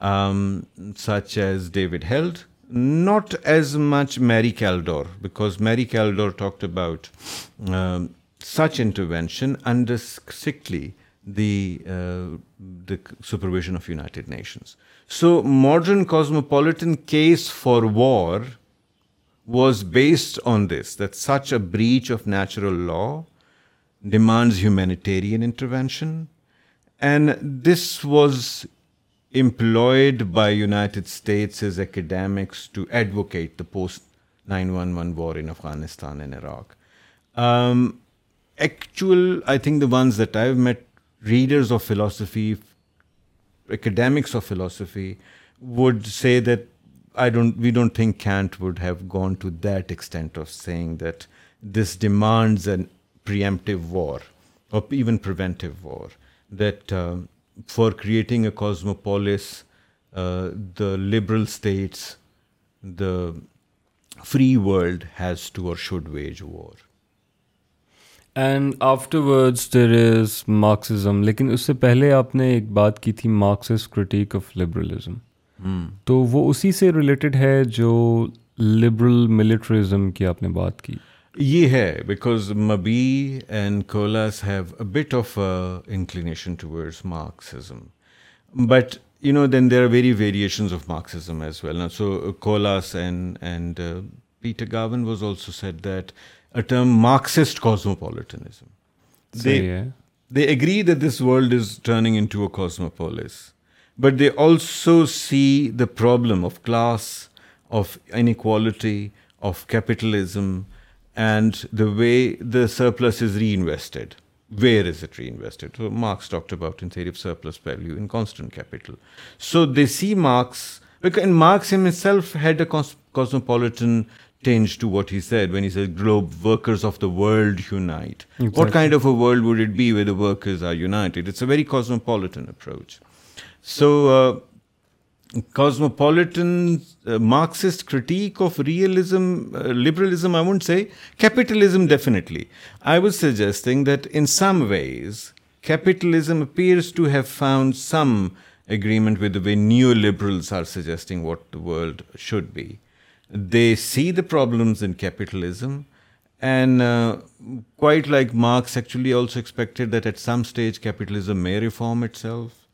um, such as David Held, not as much Mary Kaldor, because Mary Kaldor talked about um, such intervention under strictly uh, the supervision of United Nations. So modern cosmopolitan case for war was based on this, that such a breach of natural law demands humanitarian intervention. And this was employed by United States' academics to advocate the post-9/11 war in Afghanistan and Iraq. Um, actual, I think the ones that I've met readers of philosophy, academics of philosophy, would say that we don't think Kant would have gone to that extent of saying that this demands a preemptive war or even preventive war, that uh, for creating a cosmopolis, uh, the liberal states, the free world has to or should wage war. And afterwards there is Marxism لیکن اس سے پہلے آپ نے ایک بات کی تھی مارکسز کرٹیک آف لبرلزم تو وہ اسی سے ریلیٹڈ ہے جو لبرل ملٹریزم کی آپ نے بات کی یہ ہے because مبی and کولاس have a bit of inclination towards Marxism but you know then there are very variations of Marxism as well so کولاس and and Peter Gowan was also said that Marxist cosmopolitanism they agree this world is turning but they also see the problem of class of inequality of capitalism and the way surplus is reinvested where is it re capital so they see Marx cosmopolitan globe of that کا very cosmopolitan approach so cosmopolitan Marxist critique of realism liberalism I way capitalism ڈیفینےزم appears to have found some agreement with new liberal or suggesting what should be They see the problems in capitalism, and uh, quite like Marx actually also expected that at some stage capitalism may reform itself,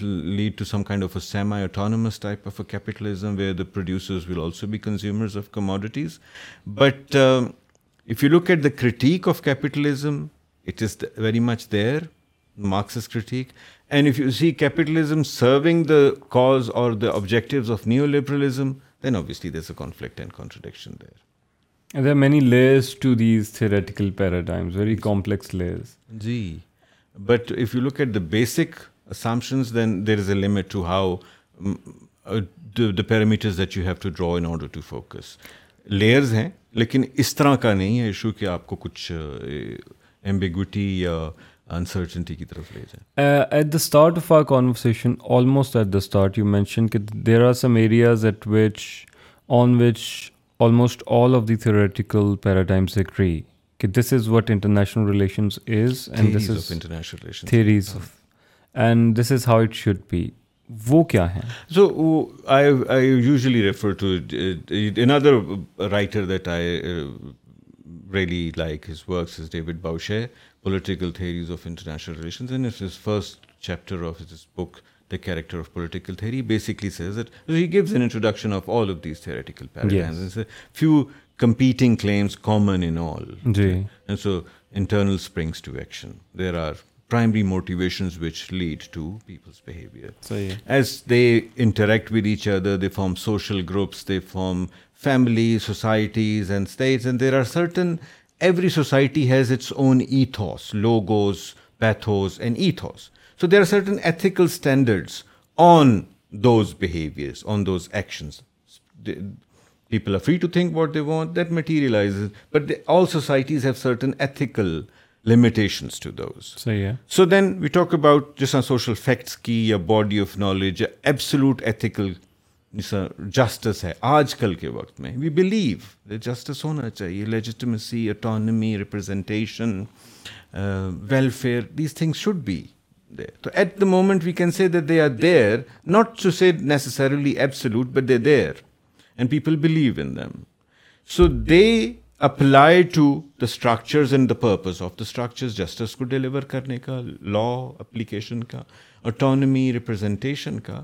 lead to some kind of a semi-autonomous type of a capitalism where the producers will also be consumers of commodities. But um, if you look at the critique of capitalism, it is very much there, Marxist critique. And if you see capitalism serving the cause or the objectives of neoliberalism, بیسکشن parameters ہیں لیکن اس طرح کا نہیں ہے issue کہ آپ کو کچھ ایمبیگوٹی یا انسرٹنٹی کی طرف لے جائیں at at at the the start start of of our our conversation almost almost you mention کہ کہ there some areas which which on all the theoretical paradigms this is what international relations is is is is and and this this international theories how it should be وہ کیا so I I usually refer to another writer that really like his works David political theories of international of this character of political of all آفنڈ سوٹریکٹ which other form social groups every society has its own ethos logos pathos and ethos so there are certain ethical standards on those behaviours on those actions people are free to think what they want that materialise but all societies have certain ethical limitations to those so then we talk about جیسا social facts کی یا body of knowledge absolute ethical justice ہے آج کل کے وقت میں we believe justice ہونا چاہیے legitimacy autonomy representation welfare these things should be تو at the moment we can see they are there not to say necessarily absolute but they there and people believe in them so they apply to the structures and the purpose of the structures justice کو deliver کرنے کا law application کا autonomy representation کا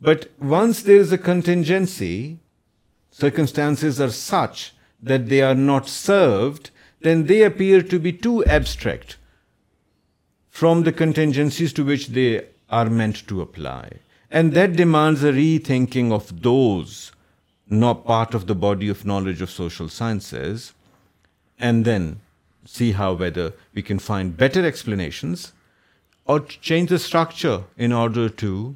But once there is a contingency, circumstances are such that they are not served, then they appear to be too abstract from the contingencies to which they are meant to apply. And that demands a rethinking of those, not part of the body of knowledge of social sciences, and then see how whether we can find better explanations or change the structure in order to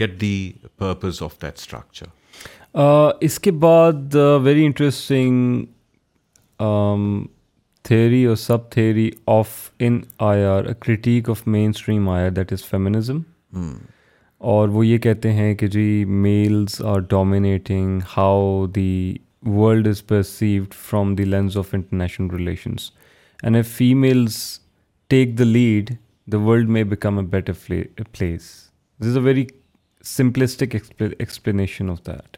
get the purpose of that structure اس کے بعد very interesting theory اور sub theory of in I R critique of mainstream I R that is feminism اور وہ یہ کہتے ہیں کہ جی males are dominating how the world is perceived from the lens of international relations and a females take the lead the world میں become a better place this is a very simplistic explanation of that?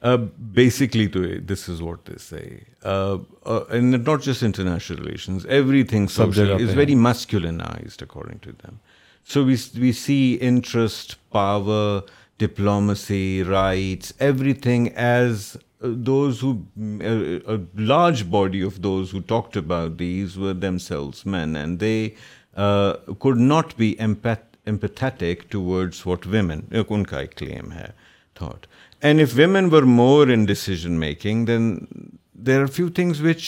Uh, basically, this is what they say. Uh, uh, and not just international relations, everything social is very masculinized, according to them. So we see interest, power, diplomacy, rights, everything as those who, a large body of those who talked about these were themselves men, and they could not be empathetic empathetic to what women ایک ان کا ایک claim ہے thought and if women were more in decision making then there are few things which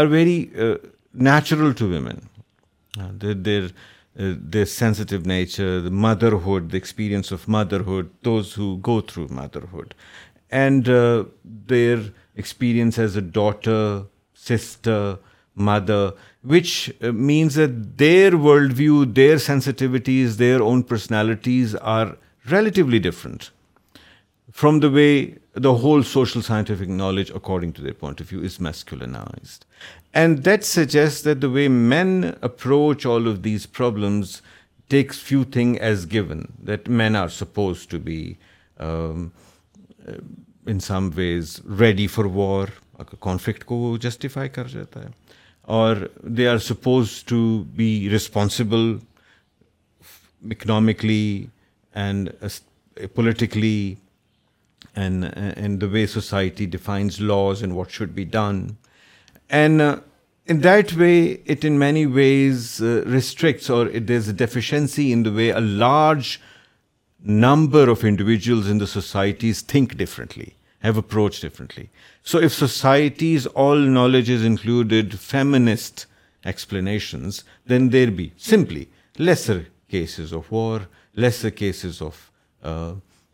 are very natural to women their their sensitive nature motherhood the experience of motherhood those who go through motherhood and their experience as a daughter sister mother which means their world view their sensitivities their own personalities are relatively different from the way the whole social scientific knowledge according to their point of view is masculinised and that suggest that the way men approach all of these problems takes few thing as given that men are suppose to be in some ways ready for war conflict کو وہ justify کر جاتا ہے or they are supposed to be responsible economically and uh, politically, uh, and the way society defines laws and what should be done. And uh, in that way, it in many ways restricts, or there's a deficiency in the way a large number of individuals in the societies think differently. Have approach differently so if societies all knowledge is included feminist explanations then there be simply lesser cases of war lesser cases of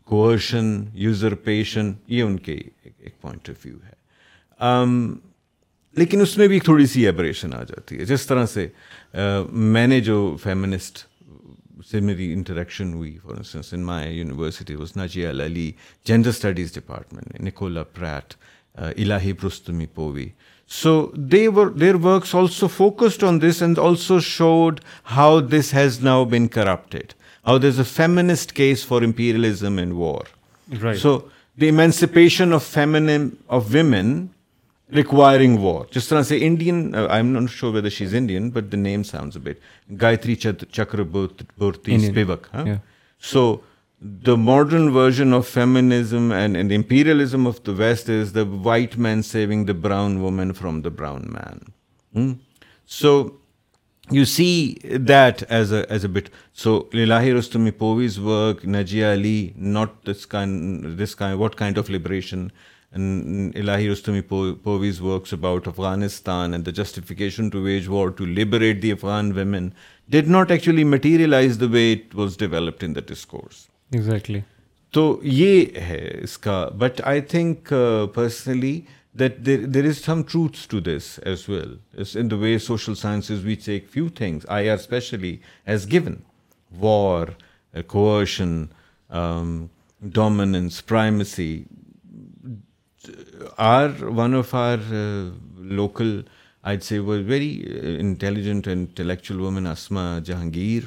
coercion usurpation یہ ان کے ایک point of view ہے لیکن اس میں بھی تھوڑی سی ایبریشن آ جاتی ہے جس طرح سے میں نے جو فیمنسٹ سے میری انٹریکشن ہوئی for instance in my university was Nadje Ali gender studies department Nicola Pratt Elaheh Rostami Povey so they their works also focused on this and also showed how this has now been corrupted how does a feminist case for imperialism and war so the of of feminine women requiring war جس طرح سے Indian I am not sure whether she's Indian but the name sounds a bit Gayatri Chakravorty Spivak ہاں so the modern version of feminism and and imperialism of the west is the white man saving the brown woman from the brown man so you see that as a as a but so Elaheh Rostami Povey's work Nadje Ali not this kind this kind what kind of liberation and and Rustami works about Afghanistan the justification to to wage war liberate the Afghan women did not actually materialize the way it was developed in the discourse. Exactly. تو یہ ہے اس کا but I think personally there is as well in the way social sciences take few things I R coercion dominance primacy or one of our local I see very intelligent and intellectual woman Asma Jahangir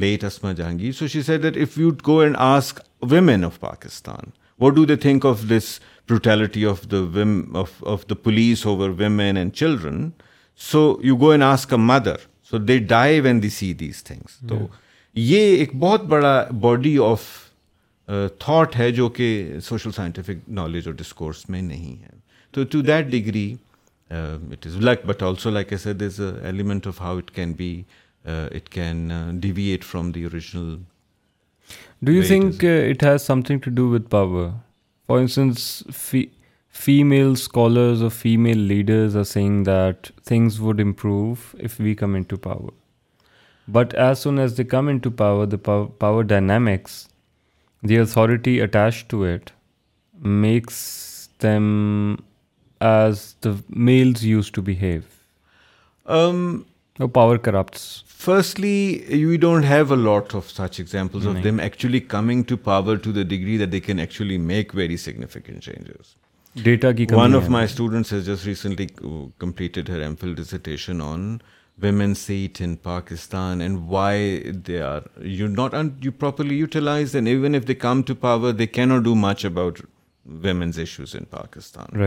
late Asma Jahangir so she said that if you go and ask women of Pakistan what do they think of this brutality of the Vim of the police over women and children so you go and ask a mother so they die when the see these things تو یہ ایک بہت بڑا body of thought ہے جو کہ social scientific knowledge اور discourse میں نہیں ہے تو to that degree it is like but also like as it is a element of how it can be it can deviate from the original do you think it has something to do with power for instance female scholars or female leaders are seeing that things would improve if we come in to power but as soon as the come into power the power dynamics the authority attached to it makes them as the males used to behave? Um, no, power corrupts. Firstly, we don't have a lot of such examples of them actually coming to power to the degree that they can actually make very significant changes. Data ki kami. One of my students has just recently uh, completed her MPhil dissertation on women seat in Pakistan and why they are you not and you properly utilise and even if they come to power they کی not do much about women's issues in Pakistan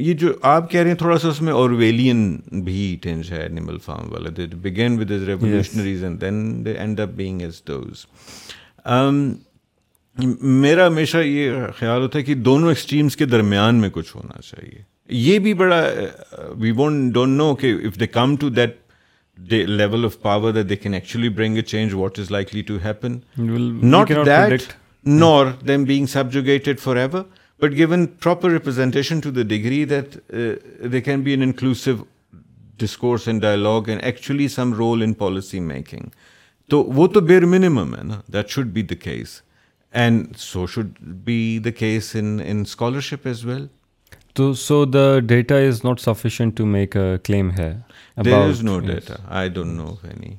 یہ جو آپ کہہ رہے ہیں تھوڑا سا اس میں اورویلین بھی ٹینج ہے فارم والا with is revolutionaries and and then they up being میرا ہمیشہ یہ خیال ہوتا ہے کہ دونوں ایکسٹریمس کے درمیان میں کچھ ہونا چاہیے یہ بھی بڑا وی وونٹ ڈونٹ نو کہ if they come to that level of power they can actually bring a change what is likely to happen them being subjugated forever but given proper representation to the degree that they can be an inclusive discourse and dialogue and actually some role in policy making تو وہ تو bare minimum ہے نا that should be the case and so should be the case in scholarship as well So the data is not sufficient to make a claim here. There is no data. I don't know of any.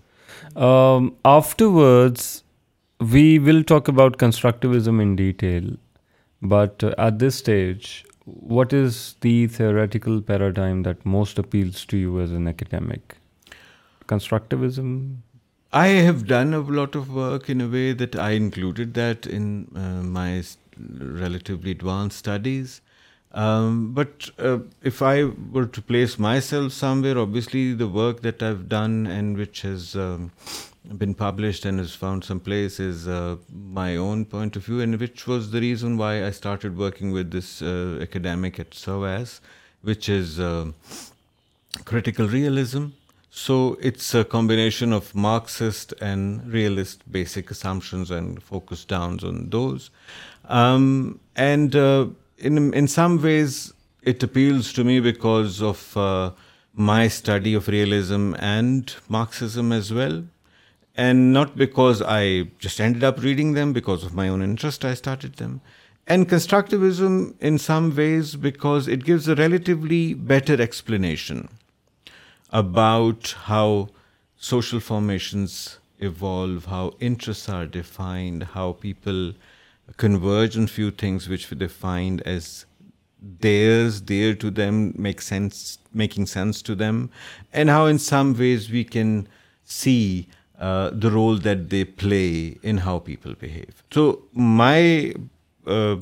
Um, afterwards, we will talk about constructivism in detail. But at this stage, what is the theoretical paradigm that most appeals to you as an academic? Constructivism? I have done a lot of work in a way that I included that in uh, my relatively advanced studies. Um, but uh, if I were to place myself somewhere, obviously the work that I've done and which has um, been published and has found some place is uh, my own point of view, and which was the reason why I started working with this uh, academic at SOAS, which is critical realism. So it's a combination of Marxist and realist basic assumptions and focus downs on those. Um, and in some ways it appeals to me because of uh, my study of realism and Marxism as well. And not because I just ended up reading them, because of my own interest I started them. And constructivism in some ways because it gives a relatively better explanation about how social formations evolve, how interests are defined, how people converge on few things which they find as theirs, dear to them, making sense to them, and how in some ways we can see uh, the role that they play in how people behave. So my uh,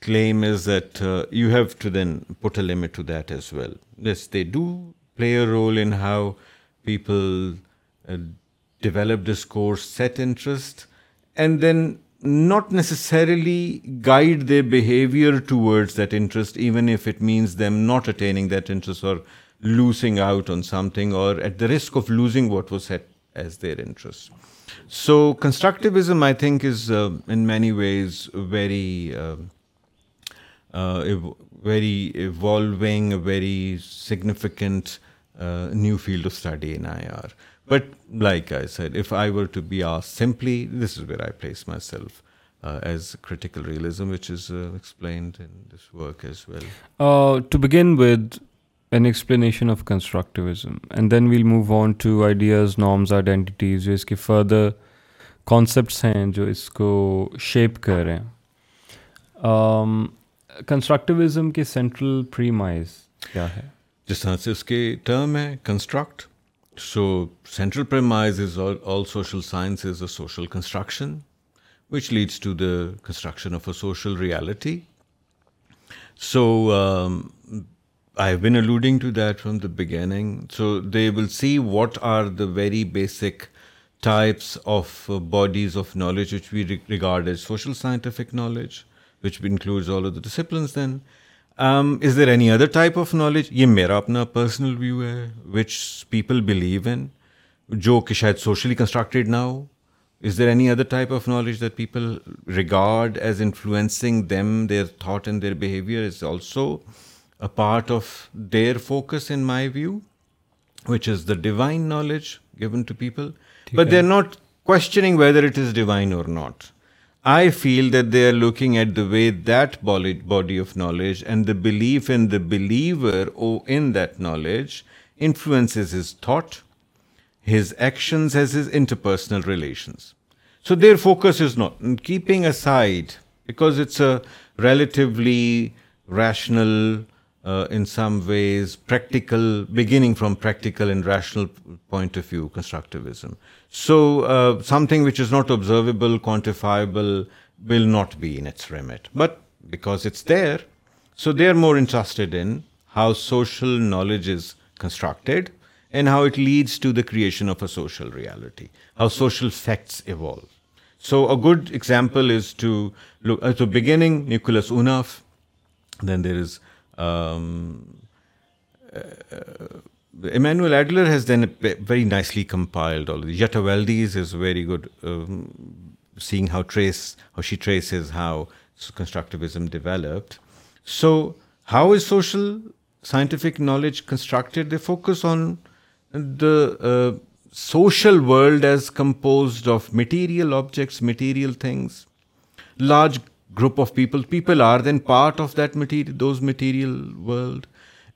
claim is that uh, you have to then put a limit to that as well. Yes, they do play a role in how people develop discourse, set interest, and then not necessarily guide their behavior towards that interest, even if it means them not attaining that interest or losing out on something or at the risk of losing what was set as their interest. So constructivism, I think, is uh, in many ways uh, uh, very evolving, a very significant new field of study in IR. جو اس کے further concepts ہیں جو اس کو shape کے central premise کیا ہے جس طرح سے اس کے ٹرم ہے construct So central premise is all social science is a social construction, which leads to the construction of a social reality. So um, I have been alluding to that from the beginning. So they will see what are the very basic types of uh, bodies of knowledge which we regard as social scientific knowledge, which includes all of the disciplines then, is there any other type of knowledge یہ میرا اپنا personal view ہے which people believe ان جو کہ شاید socially constructed نہ ہو is there any other type of knowledge that people regard as influencing them their thought and their behaviour is also a part of their focus in my view which is the divine knowledge given to people but they are not whether it is divine or not I feel that they are looking at the way that body of knowledge and the belief in the believer or in that knowledge influences his thought, his actions, as his interpersonal relations. So their focus is not, keeping aside, because it's a relatively rational, uh, in some ways, practical, beginning from practical and rational point of view, constructivism. So uh, something which is not observable, quantifiable, will not be in its remit. But because it's there, so they are more interested in how social knowledge is constructed and how it leads to the creation of a social reality, how social facts evolve. So a good example is to look at uh, the beginning, Nicholas Unaf, then there is um, uh, Emmanuel Adler has then very nicely compiled all of these. Yatavaldes is very good, um, seeing how she traces how constructivism developed. So how is social scientific knowledge constructed? They focus on the uh, social world as composed of material objects, material things, large group of people. People are then part of that material world.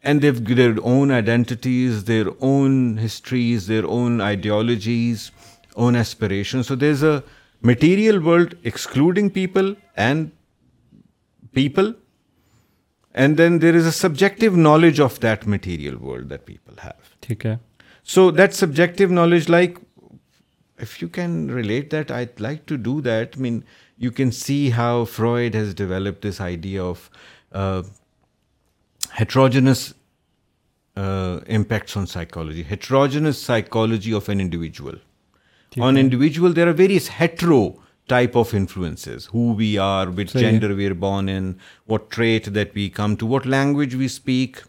And they've their own identities, their own histories, their own ideologies, own aspirations. So there's a material world excluding people, and then there is a subjective knowledge of that material world that people have. Okay. So that subjective knowledge, like, if you can relate that, I'd like to do that. I mean, you can see how Freud has developed this idea of uh, heterogeneous uh, impacts on psychology. Heterogeneous psychology of an individual. On individual, there are various hetero type of influences, who we are, which gender we are born in, what trait that we come to, what language we speak,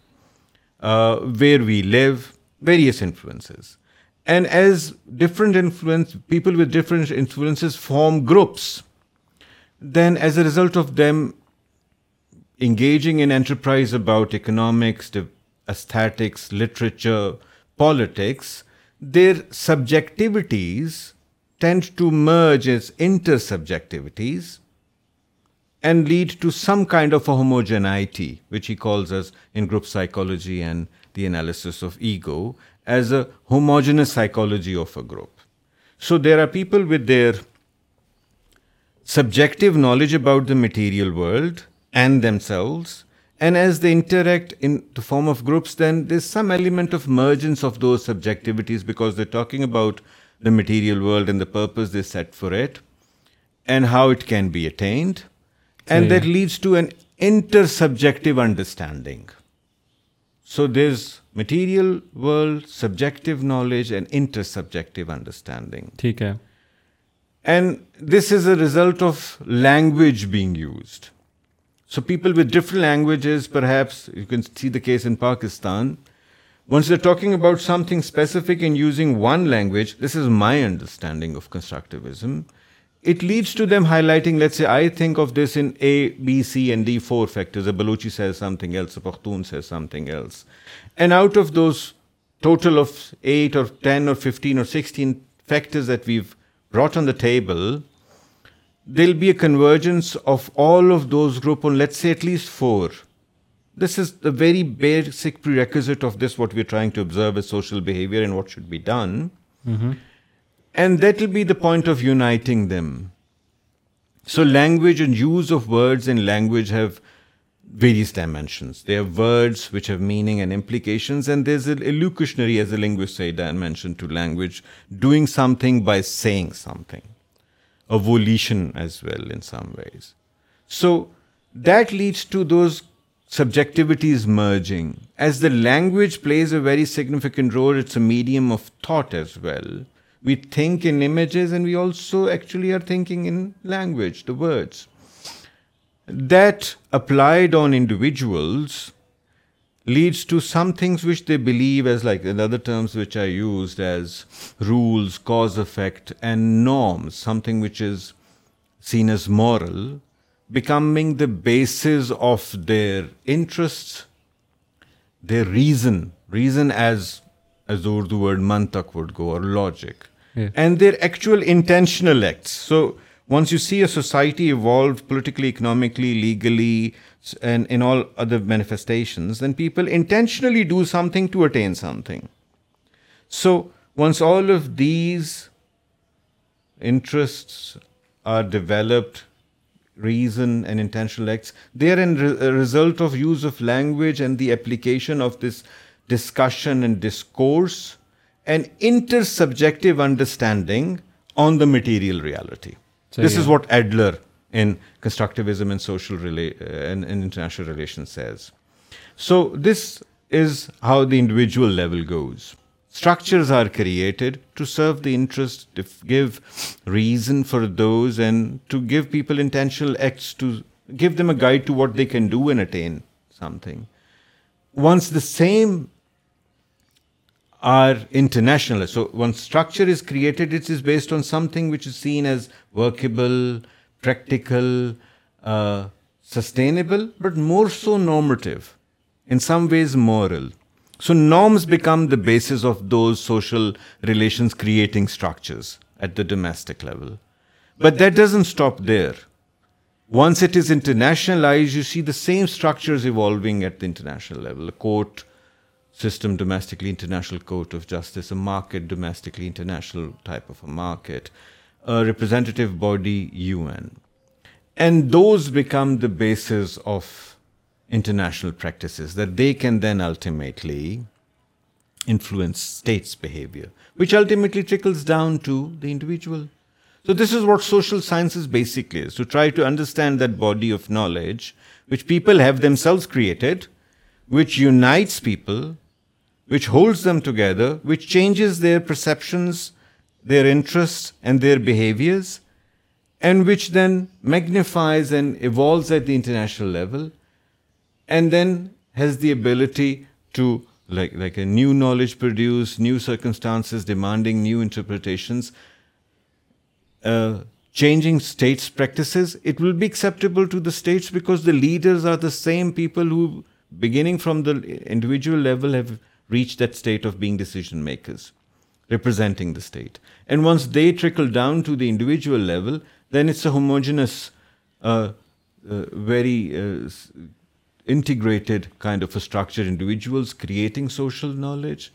uh, where we live, various influences. And as different influence, people with different influences form groups, then as a result of them, engaging in enterprise about economics, aesthetics, literature, politics, their subjectivities tend to merge as intersubjectivities and lead to some kind of a homogeneity, which he calls us in group psychology and the analysis of ego as a homogeneous psychology of a group. So there are people with their subjective knowledge about the material world and themselves, and as they interact in the form of groups, then there's some element of mergence of those subjectivities, because they're talking about the material world and the purpose they set for it and how it can be attained. And that leads to an intersubjective understanding. So there's material world, subjective knowledge, and intersubjective understanding. And this is a result of language being used. So people with different languages, perhaps, you can see the case in Pakistan, once they're talking about something specific and using one language, this is my understanding of constructivism, it leads to them highlighting, let's say, I think of this in A, B, C, and D, four factors. A Baluchi says something else, a Pakhtun says something else. And out of those total of 8 or 10 or 15 or 16 factors that we've brought on the table, there'll be a convergence of all of those group on, let's say, at least 4. This is the very basic prerequisite of this, what we're trying to observe as social behavior and what should be done. Mm-hmm. And that will be the point of uniting them. So language and use of words in language have various dimensions. There are words which have meaning and implications, and there's an elocutionary, as the linguists say, dimension to language, doing something by saying something a volition as well in some ways. So that leads to those subjectivities merging. As the language plays a very significant role, it's a medium of thought as well. We think in images and we also actually are thinking in language, the words. That applied on individuals leads to some things which they believe as like other terms which I used as rules cause effect and norms something which is seen as moral becoming the basis of their interest their reason reason as as Urdu word month تک would go or logic and their actual intentional acts so Once you see a society evolve politically, economically, legally, and in all other manifestations, then people intentionally do something to attain something. So once all of these interests are developed, reason and intentional acts, they are a result of use of language and the application of this discussion and discourse and intersubjective understanding on the material reality. This is what Adler in Constructivism and Social uh, and International Relations says. So this is how the individual level goes. Structures are created to serve the interest, to give reason for those, and to give people intentional acts, to give them a guide to what they can do and attain something. Once the same are international, so once structure is created, it is based on something which is seen as workable, practical, uh, sustainable, but more so normative, in some ways moral. So norms become the basis of those social relations creating structures at the domestic level. But that doesn't stop there. Once it is internationalized, you see the same structures evolving at the international level. A court system domestically, international court of justice, a market domestically, international type of a market, representative body, UN. And those become the basis of international practices, that they can then ultimately influence states' behavior, which ultimately trickles down to the individual. So this is what social sciences basically is, to try to understand that body of knowledge which people have themselves created, which unites people, which holds them together, which changes their perceptions their interests and their behaviors, and which then magnifies and evolves at the international level, and then has the ability to, like a new knowledge produce, new circumstances demanding new interpretations, uh, changing states' practices. It will be acceptable to the states because the leaders are the same people who, beginning from the individual level, have reached that state of being decision makers representing the state. And once they trickle down to the individual level, then it's a homogeneous, uh, uh, very uh, integrated kind of a structure. Individuals creating social knowledge,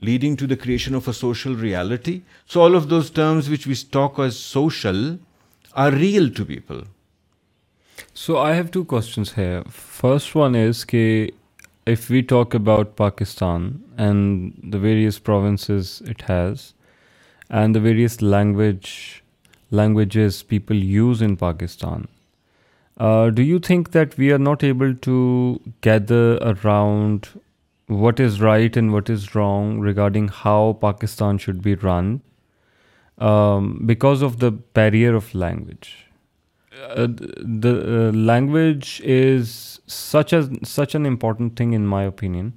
leading to the creation of a social reality. So all of those terms which we talk as social are real to people. So I have two questions here. First one is if we talk about Pakistan and the various provinces it has and the various languages people use in Pakistan, uh, do you think that we are not able to gather around what is right and what is wrong regarding how Pakistan should be run um, because of the barrier of language? Language is such such an important thing in my opinion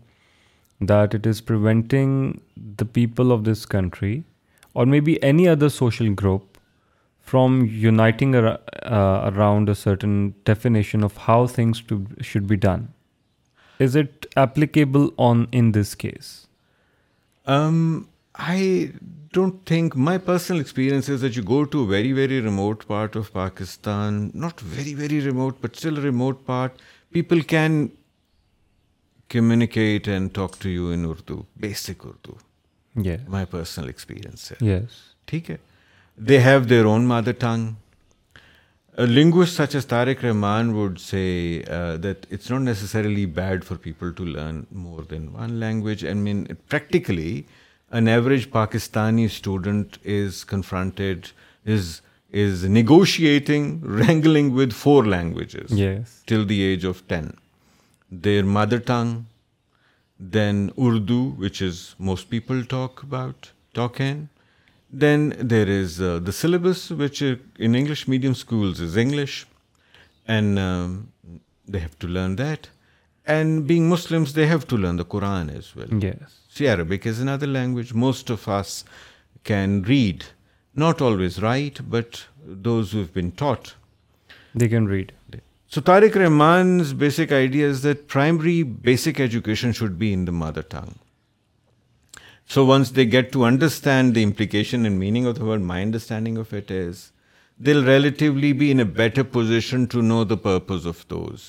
that it is preventing the people of this country or may be any other social group from uniting around a certain definition of how things to should be done is it applicable in this case don't think my personal experience is that you go to very very remote part of Pakistan not very very remote but still remote part people can communicate and talk to you in Urdu basic Urdu my personal experience ہے ٹھیک ہے they have their own mother tongue linguist such as Tariq Rahman would say that it's not necessarily bad for people to learn more than one language mean practically an average Pakistani student is confronted, is negotiating, wrangling with 4 languages till the age of 10. Their mother tongue, then Urdu, which is most people talk in. Then there is uh, the syllabus, which in English medium schools is English, and um, they have to learn that. And being Muslims, they have to learn the Quran as well. Yes. See Arabic is another language most of us can read not always write but those who'd so Tariq Rahman basic idea is that primary basic education should be in the mother tongue so once they get to understand the implication and meaning of the word my understanding of it is they relatively be in a better position to know the purpose of those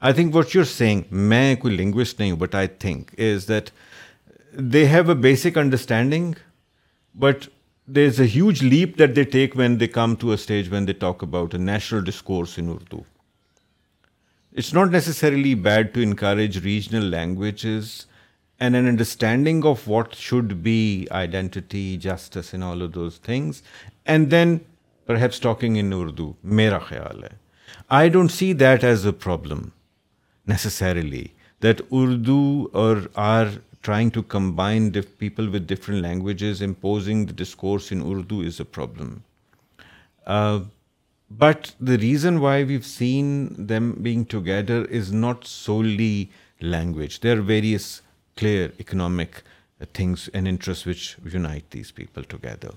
I think what you are saying میں کوئی linguist نہیں ہوں but I think that they have a basic understanding but there is a huge leap that they take when they come to a stage when they talk about a national discourse in Urdu it's not necessarily bad to encourage regional languages and an understanding of what should be identity justice in all those things and then perhaps talking in Urdu میرا خیال ہے I don't see that as a problem necessarily that Urdu اور are trying to combine people with different languages, imposing the discourse in Urdu is a problem. Uh, but the reason why we've seen them being together is not solely language. There are various clear economic uh, things and interests which unite these people together.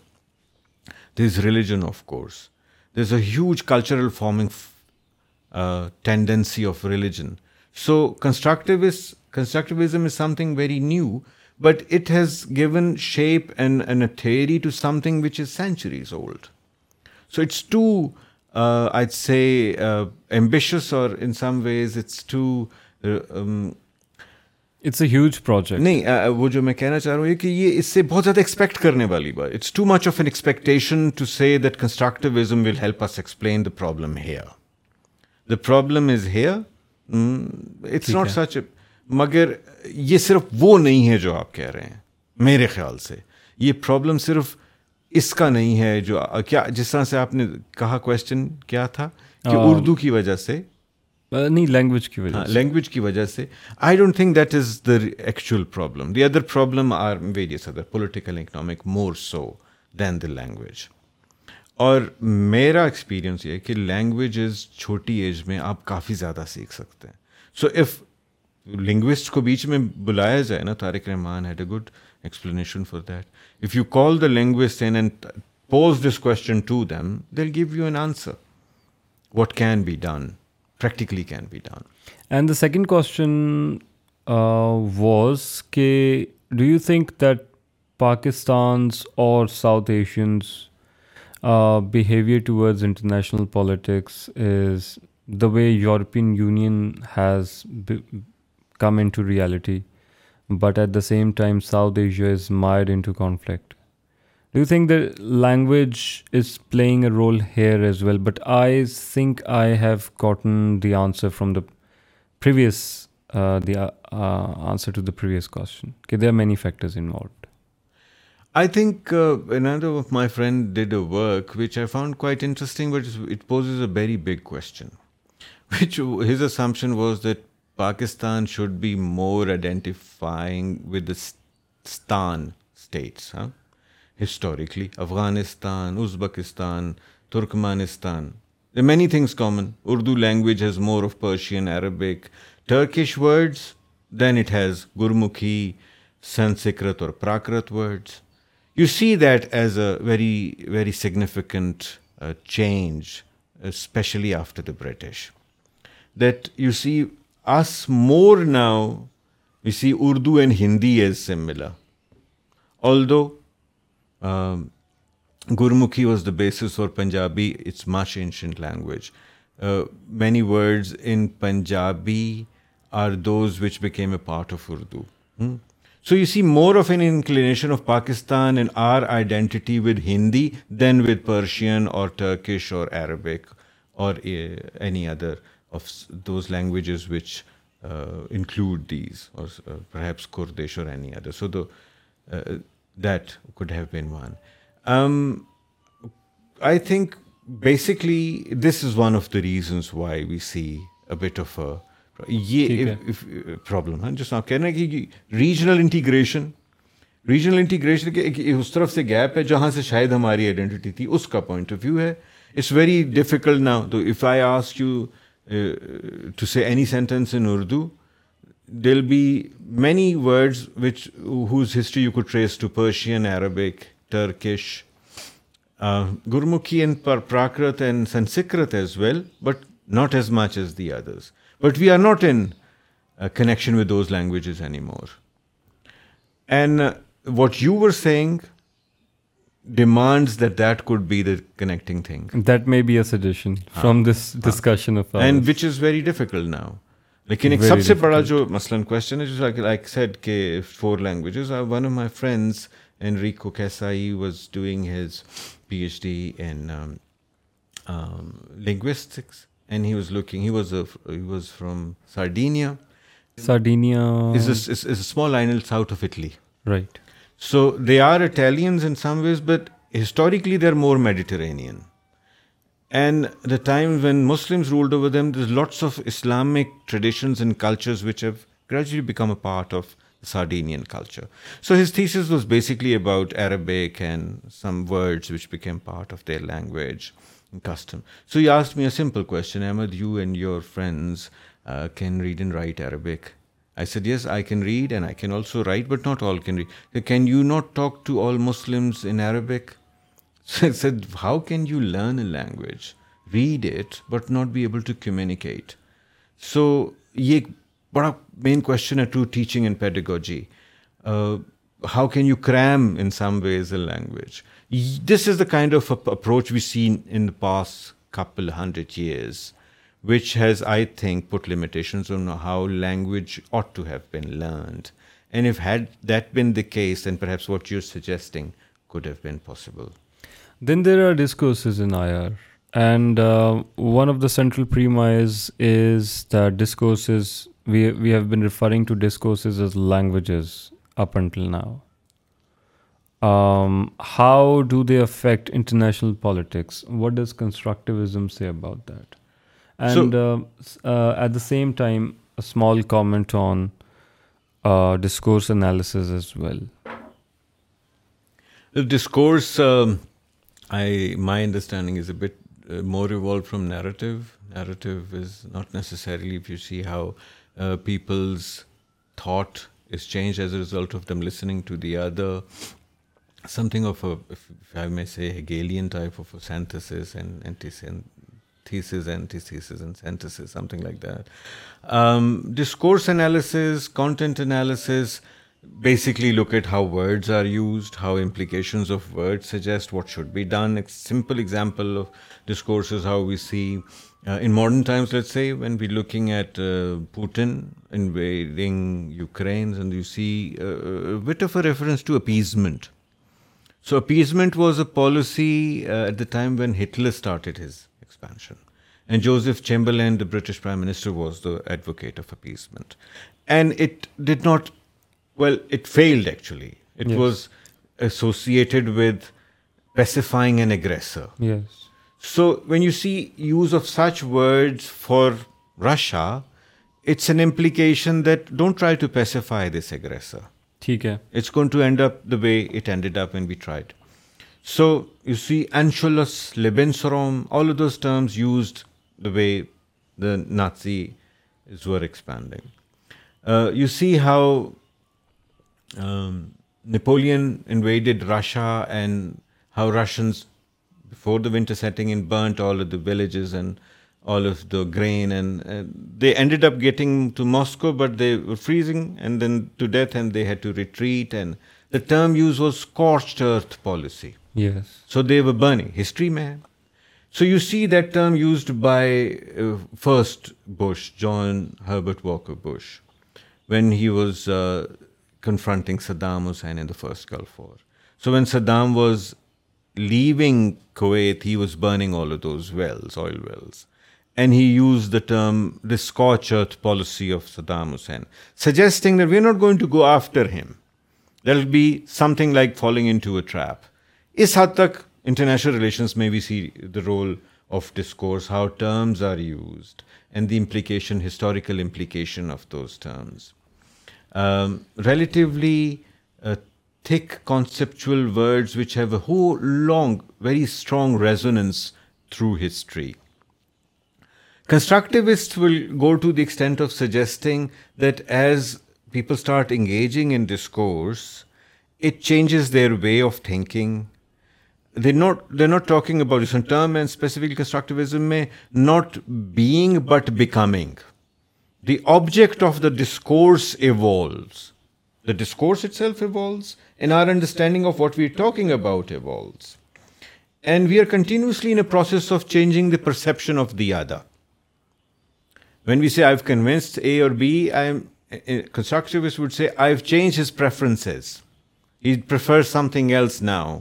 There's religion, of course. There's a huge cultural forming uh, tendency of religion. So constructivists constructivism is something very new but it has given shape and and a three to something which is centuries old so it's too I say ambitious or in some ways it's too it's a huge project نہیں وہ جو میں کہنا چاہ رہا ہوں یہ کہ یہ اس سے بہت زیادہ ایکسپیکٹ کرنے والی بات it's too much of an expectation to say that constructivism will help us explain the problem here the problem is here it's not such مگر یہ صرف وہ نہیں ہے جو آپ کہہ رہے ہیں میرے خیال سے یہ پرابلم صرف اس کا نہیں ہے جو کیا جس طرح سے آپ نے کہا کوشچن کیا تھا کہ اردو کی وجہ سے نہیں لینگویج کی وجہ لینگویج ہاں، کی وجہ سے I don't think that is the actual problem the other problem are various other political economic more so than the language اور میرا ایکسپیرئنس یہ کہ لینگویجز چھوٹی ایج میں آپ کافی زیادہ سیکھ سکتے ہیں سو اف لنگوسٹ کو بیچ میں بلایا جائے نا Tariq Rahman had a good explanation for that if you call the language an and pose this question to them they'll give you an answer what can be done practically can be done and the second question was کہ do you think that Pakistanis or South Asians behaviour towards international politics is the way European Union has come into reality, but at the same time, South Asia is mired into conflict. Do you think the language is playing a role here as well? But I think I have gotten the answer from the previous, uh, uh, uh, answer to the previous question. Okay, there are many factors involved. I think another of my friend did a work which I found quite interesting, but it poses a very big question. His assumption was that Pakistan should be more identifying with استان states ہاں historically Afghanistan Uzbekistan Turkmenistan many things common Urdu language has more of Persian Arabic Turkish words than it has Gurmukhi Sanskrit or Prakrit words you see that as a very very significant change especially after the British that you see us more now. We see Urdu and Hindi as similar. Although um, Gurmukhi was the basis for Punjabi, it's much ancient language. Uh, many words in Punjabi are those which became a part of Urdu. Hmm? So you see more of an inclination of Pakistan and our identity with Hindi than with Persian or Turkish or Arabic or uh, any other of those languages which include these or that have been one I think basically this is one of the reasons why be set off یہ problem ہے جس کو آپ کہہ رہے ہیں کہ regional integration regional integration کے اس طرف سے گیپ ہے جہاں سے شاید ہماری آئیڈینٹٹی تھی اس کا پوائنٹ آف ویو ہے اٹس ویری ڈیفیکلٹ ناؤ تو if I ask you Uh, to say any sentence in Urdu, there'll be many words whose history you could trace to Persian, Arabic, Turkish, uh, Gurmukhi and Prakrit and Sanskrit as well, but not as much as the others. But we are not in connection with those languages anymore. And uh, what you were saying demands that that could be the connecting thing that may be a suggestion from this discussion of and which is very difficult now لیکن ایک سب سے بڑا جو مثلاً question ہے جو like set کے four languages one of my friends Enrico کیسا he was doing his P H D in linguistics and he was looking he was he was from Sardinia Sardinia small آئنل south of Italy right So they are Italians in some ways, but historically they're more Mediterranean. And the time when Muslims ruled over them, there's lots of Islamic traditions and cultures which have gradually become a part of Sardinian culture. So his thesis was basically about Arabic and some words which became part of their language and custom. So he asked me a simple question, Ahmed, you and your friends uh, can read and write Arabic. I said yes I can read and I can also write but not all can read can you not talk to all Muslims in Arabic said how can you learn a language read it but not be able to communicate so یہ ایک بڑا main question ہے to teaching and pedagogy how can you cream in some way as a language this is the kind of approach we seen in past couple hundred years which has I think one of the central premise is is languages they affect international politics what does constructivism say about that And uh, uh, at the same time, a small comment on uh, discourse analysis as well. The discourse, um, my understanding is a bit more evolved from narrative. Narrative is not necessarily, if you see how people's thought is changed as a result of them listening to the other, something of a, if I may say, Hegelian type of a synthesis and course Anas content analysis basically locate how words are used how implications of word suggest what should be done simple examples how we see modern times when be looking at Putin انگرینز reference to appeasement so appeasement was a policy at the time we ہٹلرٹ برٹشر was داڈو so when you see use of such word for رشاٹس So you see Anschluss, Lebensraum, all of those terms used the way the Nazis were expanding. Uh, you see how um, Napoleon invaded Russia and how Russians, before the winter setting in, burnt all of the villages and all of the grain, and they ended up getting to Moscow, but they were freezing and then to death, and they had to retreat. And the term used was scorched earth policy. Yes. So they were burning. History, man. So you see that term used by uh, first Bush, John Herbert Walker Bush, when he was uh, confronting Saddam Hussein in the first Gulf War. So when Saddam was leaving Kuwait, he was burning all of those wells, oil wells. And he used the term, the scorched earth policy of Saddam Hussein, suggesting that we're not going to go after him. There'll be something like falling into a trap. اس حد تک international relations میں we see the role of discourse course how terms are used and the implication historical implication of those terms relatively thick conceptual words which have a who long very strong resonance through history constructivist will go to the extent of suggesting that as people start engaging in this course it changes their way of thinking They're not talking about this in term, and specifically constructivism mein not being but becoming. The object of the discourse evolves. The discourse itself evolves, and our understanding of what we're talking about evolves. And we are continuously in a process of changing the perception of the other. When we say, I've convinced A or B, constructivists would say, I've changed his preferences. He prefers something else now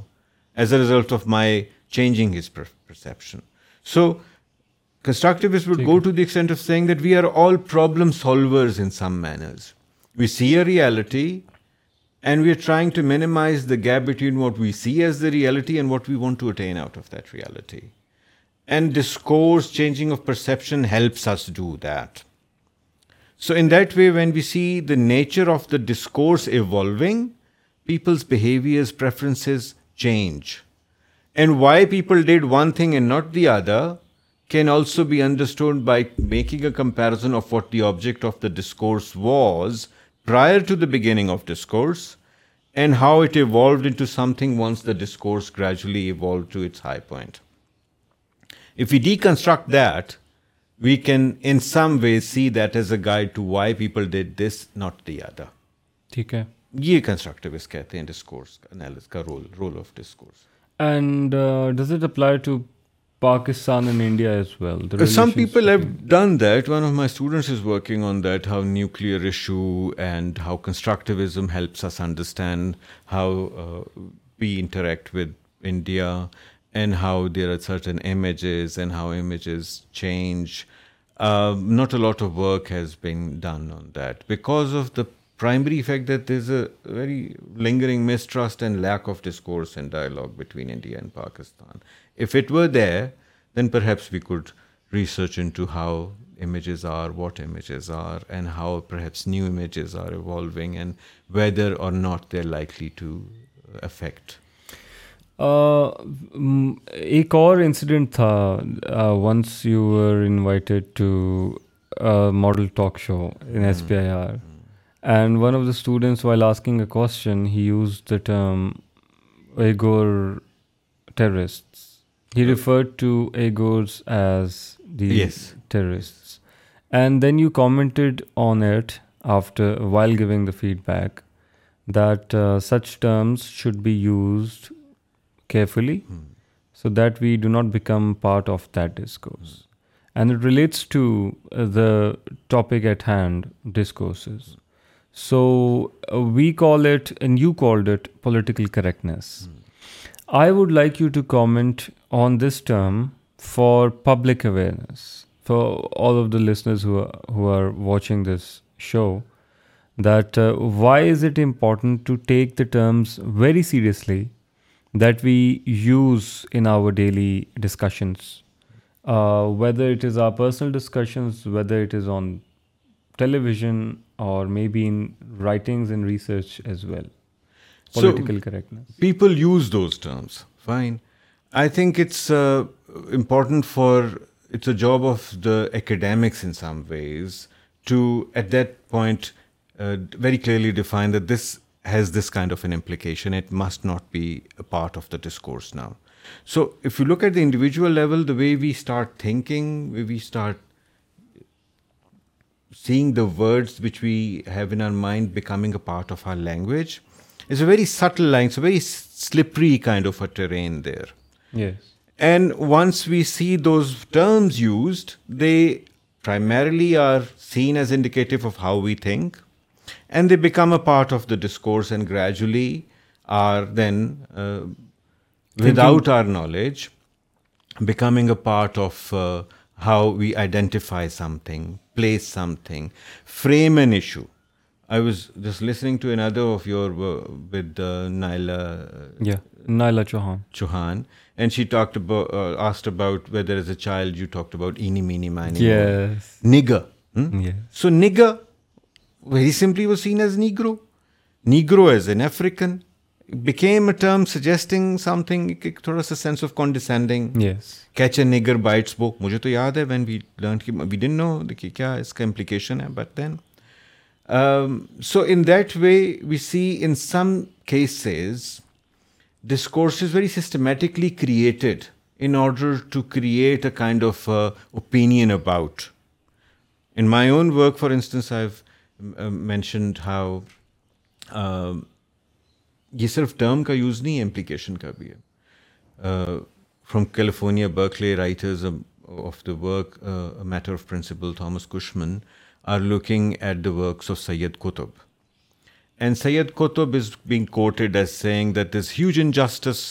as a result of my changing his perception. So constructivists would go to the extent of saying that we are all problem solvers in some manners. We see a reality and we are trying to minimize the gap between what we see as the reality and what we want to attain out of that reality. And discourse, changing of perception, helps us do that. So in that way, when we see the nature of the discourse evolving, people's behaviors, preferences, change, and why people did one thing and not the other can also be understood by making a comparison of what the object of the discourse was prior to the beginning of discourse and how it evolved into something once the discourse gradually evolved to its high point. If we deconstruct that, we can in some way see that as a guide to why people did this, not the other. Okay. یہ constructivists کہتے ہیں discourse analysis کا role role of discourse and does it apply to Pakistan and India as well some people have done that one of my students is working on that how nuclear issue and how constructivism helps us understand how we interact with India and how there are certain images and how images change not a lot of work has been done on that because of the primary effect that is a very lingering mistrust and lack of discourse and between between India and Pakistan if it were they then perhaps we into research images images are what images are and how perhaps new images and and whether not not likely likely to affect ایک اور incident تھا once you invited to model talk show in S P I R And one of the students, while asking a question, he used the term Uyghur terrorists. He referred to Uyghurs as the terrorists. And then you commented on it after, while giving the feedback, that uh, such terms should be used carefully hmm. so that we do not become part of that discourse. And it relates to uh, the topic at hand, discourses. So uh, we call it, and you called it, political correctness. Hmm. I would like you to comment on this term for public awareness, for all of the listeners who are watching this show, that uh, why is it important to take the terms very seriously that we use in our daily discussions, uh, whether it is our personal discussions, whether it is on television, or maybe in writings and research as well. Political correctness. People use those terms. Fine. I think it's uh, important it's a job of the academics in some ways to, at that point, uh, very clearly define that this has this kind of an implication. It must not be a part of the discourse now. So if you look at the individual level, the way we start thinking, we start seeing the words which we have in our mind becoming a part of our language. It's a very subtle line, it's a very slippery kind of a terrain there. Yes. And once we see those terms used, they primarily are seen as indicative of how we think, and they become a part of the discourse and gradually are then, uh, without our knowledge, becoming a part of uh, how we identify something place something, frame an issue. I was just listening to another of your with uh, Naila. Uh, yeah, Naila Chauhan. And she talked about, uh, asked about whether as a child you talked about eeny, meeny, miny. Yes. Nigger. Hmm? Yeah. So nigger, very simply, was seen as Negro. Negro as an African. Beam a term suggesting something تھوڑا سا sense of condescending catch a nigger bites back مجھے تو یاد ہے when we learn we done know دیکھیے کیا اس کا امپلیکیشن ہے but then so in that way we see in some cases this course is very systematically created in order to create a kind of opinion about in my own work for instance I mentioned how یہ صرف term کا use نہیں ہے implication کا بھی ہے from California Berkeley writers of the work matter of principal Thomas Cushman are looking at the works of Syed Qutb and Syed Qutb is being quoted as saying that is huge injustice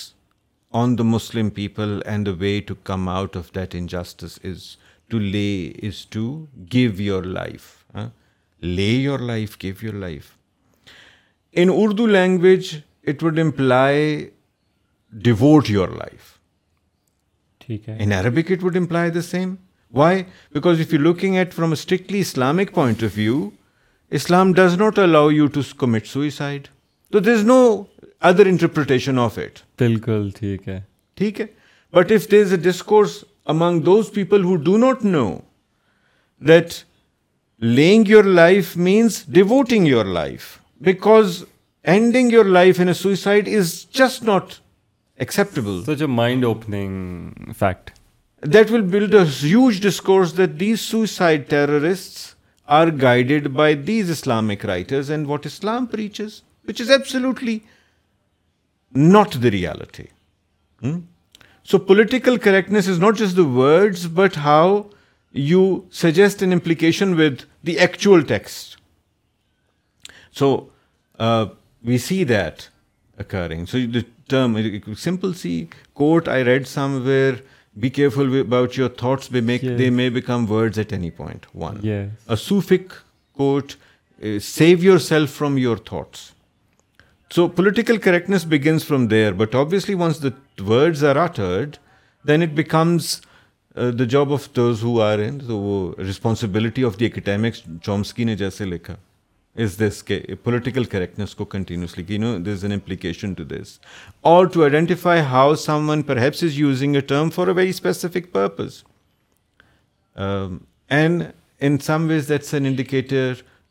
on the Muslim people and the way to come out of that injustice is to lay is to give your life lay your life give your life in Urdu language it would employ devote your life ٹھیک ہے in Arabic it would employ the same way because if you looking at from strictly Islamic point of view Islam does not allow you to commit suicide there is no other interpretation of it بالکل ٹھیک ہے ٹھیک ہے but if this a discourse among those people who do not know that laying your life means devoting your life because ending your life in a suicide is just not acceptable. Such a mind-opening fact. That will build a huge discourse that these suicide terrorists are guided by these Islamic writers and what Islam preaches, which is absolutely not the reality. Hmm? So political correctness is not just the words, but how you suggest an implication with the actual text. So uh, we see that according so the term simple see quote I read some where be careful about your thoughts make they may become words at any point one a Sufic quote save yourself from your thoughts so political correctness begins from there but obviously once the words are uttered then it becomes the job of who are and to وہ responsibility of the academics Chomsky نے جیسے لکھا is this political correctness ko continuously. There's an implication to this. Or to identify how someone perhaps is using a term for a very specific purpose. Um, and in some ways that's an indicator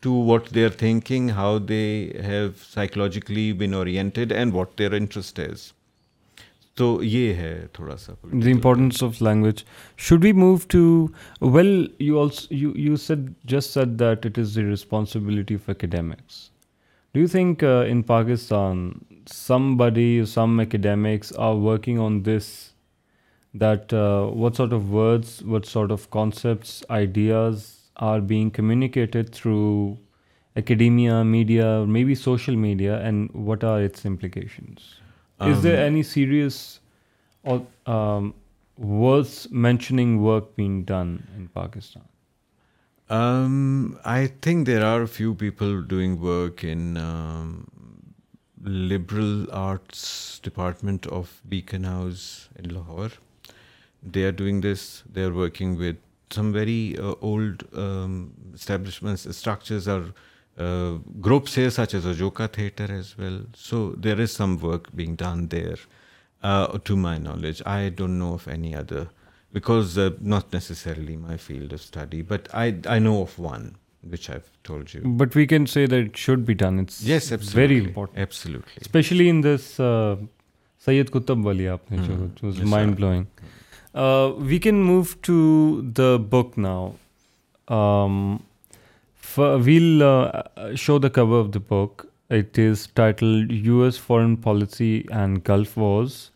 to what they're thinking, how they have psychologically been oriented and what their interest is. تو یہ ہے تھوڑا سا the importance of language should we move to well you you said just said that it is the responsibility of academics do you think in Pakistan somebody some academics are working on this that what sort of words what sort of concepts ideas are being communicated through academia media maybe social media and what are its implications Is there um, any serious or um, worth mentioning work being done in Pakistan? Um, I think there are a few people doing work in liberal arts department of Beacon House in Lahore. They are doing this. They are working with some very uh, old establishments. Structures are uh, groups here such as Ojoka Theatre as well. So there is some work being done there, uh, to my knowledge. I don't know of any other, because uh, not necessarily my field of study, but I know of one, which I've told you. But we can say that it should be done. It's yes, absolutely. Very important. Absolutely. Especially in this Sayyid Qutb Wali, hmm. which was mind-blowing. We can move to the book now. Um, We'll uh, show the cover of the book. It is titled U.S. Foreign Policy and Gulf Wars,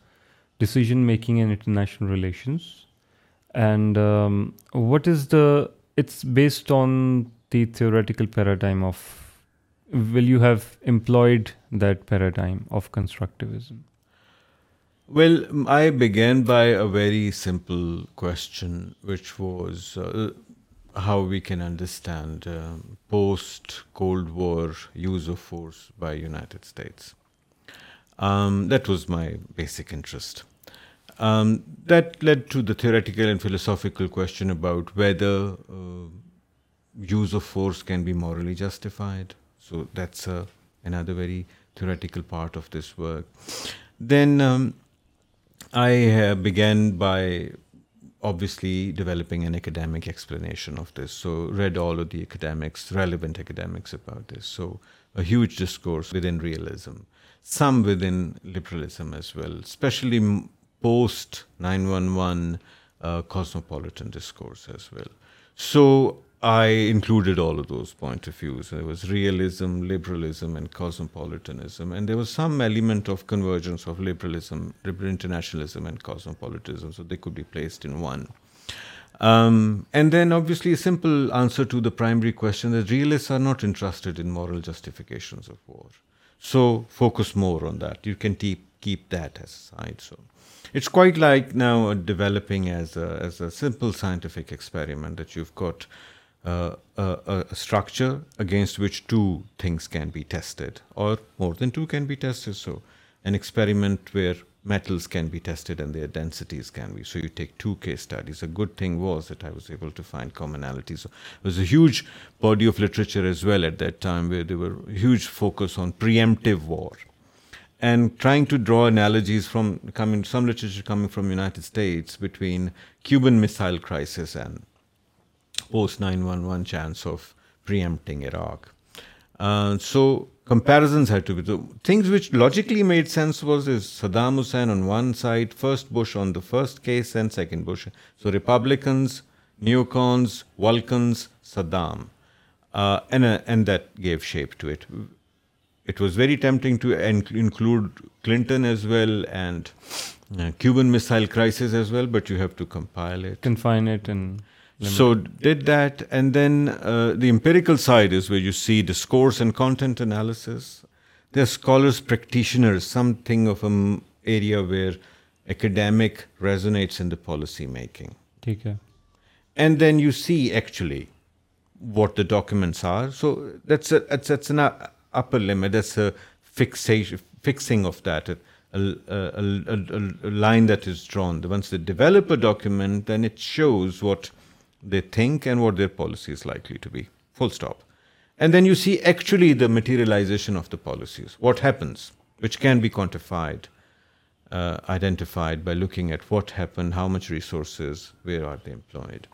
Decision-Making and International Relations. And um, it's based on the theoretical paradigm of, will you have employed that paradigm of constructivism? Well, I began by a very simple question, which was uh, how we can understand uh, post-Cold War use of force by United States. Um, that was my basic interest. Um, that led to the theoretical and philosophical question about whether uh, use of force can be morally justified. So that's uh, another very theoretical part of this work. Then um, I began by obviously developing an academic explanation of this. So read all of the academics, relevant academics about this. So a huge discourse within realism, some within liberalism as well, especially post 911 uh, cosmopolitan discourse as well. So I included all of those point of views. There was realism, liberalism, and cosmopolitanism. And there was some element of convergence of liberalism, internationalism, and cosmopolitanism. So they could be placed in one. Um, and then obviously a simple answer to the primary question that realists are not interested in moral justifications of war. So focus more on that. You can keep that aside. So it's quite like now developing as a simple scientific experiment that you've got a structure against which two things can be tested, or more than two can be tested. So an experiment where metals can be tested and their densities can be. So you take two case studies. A good thing was that I was able to find commonalities. So there was a huge body of literature as well at that time where there were huge focus on preemptive war. And trying to draw analogies from some literature coming from United States between Cuban Missile Crisis and post-9/11 chance of preempting Iraq. Uh, so comparisons had to be. So things which logically made sense was is Saddam Hussein on one side, first Bush on the first case, and second Bush. So Republicans, neocons, Vulcans, Saddam, uh, uh, and that gave shape to it. It was very tempting to include Clinton as well and Cuban Missile Crisis as well, but you have to compile it, confine it, and so did that, and then uh, the empirical side is where you see discourse and content analysis. There are scholars, practitioners, something of an area where academic resonates in the policy making. Okay. And then you see actually what the documents are. So that's an uh, upper limit. That's a fixing of that. A line that is drawn. Once they develop a document, then it shows what they think and what their policy is likely to be. Full stop. And then you see actually the materialization of the policies. What happens, which can be quantified, uh, identified by looking at what happened, how much resources, where are they employed.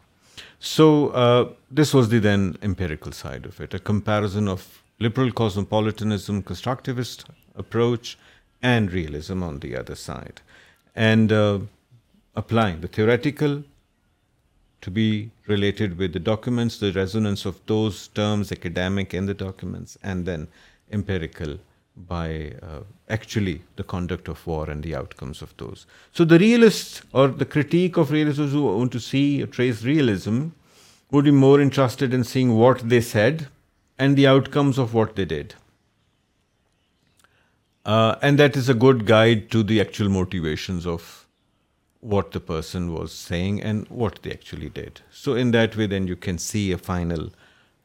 So uh, this was the then empirical side of it, a comparison of liberal cosmopolitanism, constructivist approach, and realism on the other side. And uh, applying the theoretical documents terms academic and and then empirical by actually the conduct of war and the outcomes of those so the realist real realism would be more interested in seeing what they said and the outcomes of what the did and that is a good guide to the H motivations of what the person was saying and what they actually did. So in that way, then you can see a final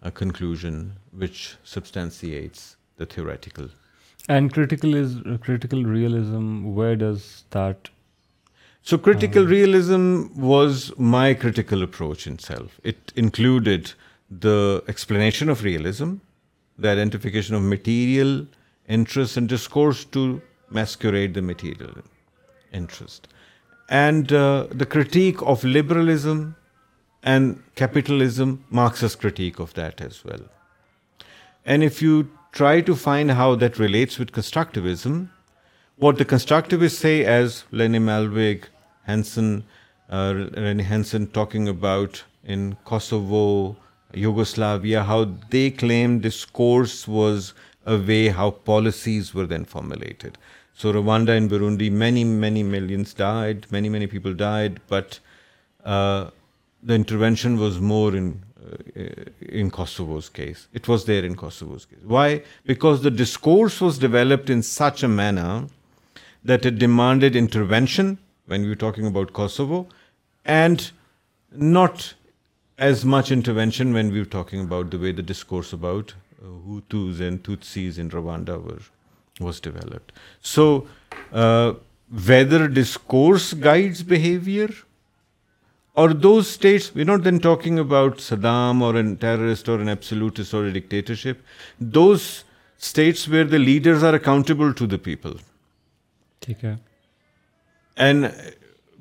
uh, conclusion which substantiates the theoretical. And critical realism, where does that... So critical um, realism was my critical approach in self. It included the explanation of realism, the identification of material, interest, and discourse to masquerade the material interest and uh, the critique of liberalism and capitalism, Marxist critique of that as well. And if you try to find how that relates with constructivism, what the constructivists say, as Leni Malvig, Hansen, René uh, Hansen talking about in Kosovo, Yugoslavia, how they claimed discourse was a way how policies were then formulated. So Rwanda and Burundi, many millions died, many people died, but uh, the intervention was more uh, in Kosovo's case. It was there in Kosovo's case. Why? Because the discourse was developed in such a manner that it demanded intervention when we were talking about Kosovo, and not as much intervention when we were talking about the way the discourse about uh, Hutus and Tutsis in Rwanda were was developed so whether discourse guides behaviour or those states we not then talking about Saddam or terrorist or or absolutist dictatorship those states where the leaders are accountable to the people ٹھیک ہے and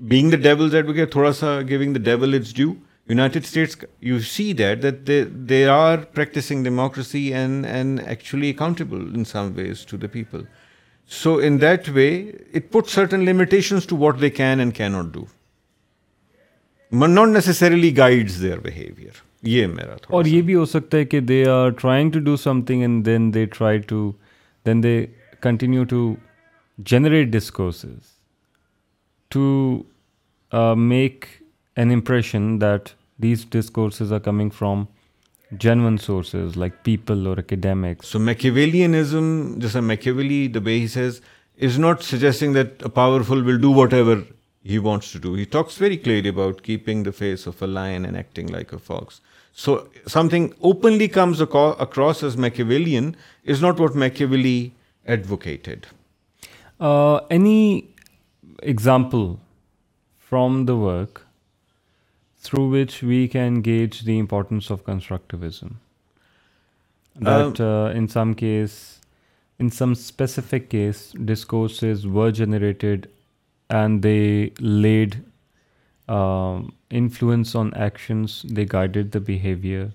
being the devil تھوڑا سا giving the devil its due United States you see that that they are practising democracy and and actually accountable in some ways to the people so in that way it put certain to what they can and key not do mean not necessarily guides their behaviour یہ میرا تھا اور یہ بھی ہو سکتا ہے کہ they are trying to do something and then they try to then they continue to generate discourses to make an impression that these discourses are coming from genuine sources like people or academics. So Machiavellianism, just like Machiavelli, the way he says, is not suggesting that a powerful will do whatever he wants to do. He talks very clearly about keeping the face of a lion and acting like a fox. So something openly comes across as Machiavellian is not what Machiavelli advocated. Uh, any example from the work through which we can gauge the importance of constructivism. That um, uh, in some specific case, discourses were generated and they laid um, influence on actions, they guided the behavior.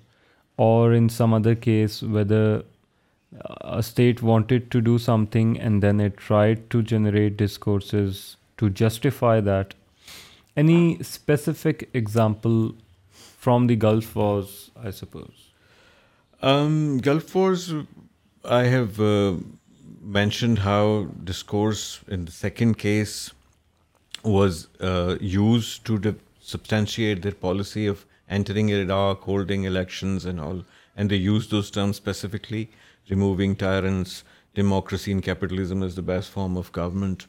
Or in some other case, whether uh, a state wanted to do something and then it tried to generate discourses to justify that, any specific example from the Gulf Wars, I suppose? Um, Gulf Wars, I have uh, mentioned how discourse in the second case was uh, used to substantiate their policy of entering Iraq, holding elections and all. And they used those terms specifically, removing tyrants, democracy and capitalism as the best form of government.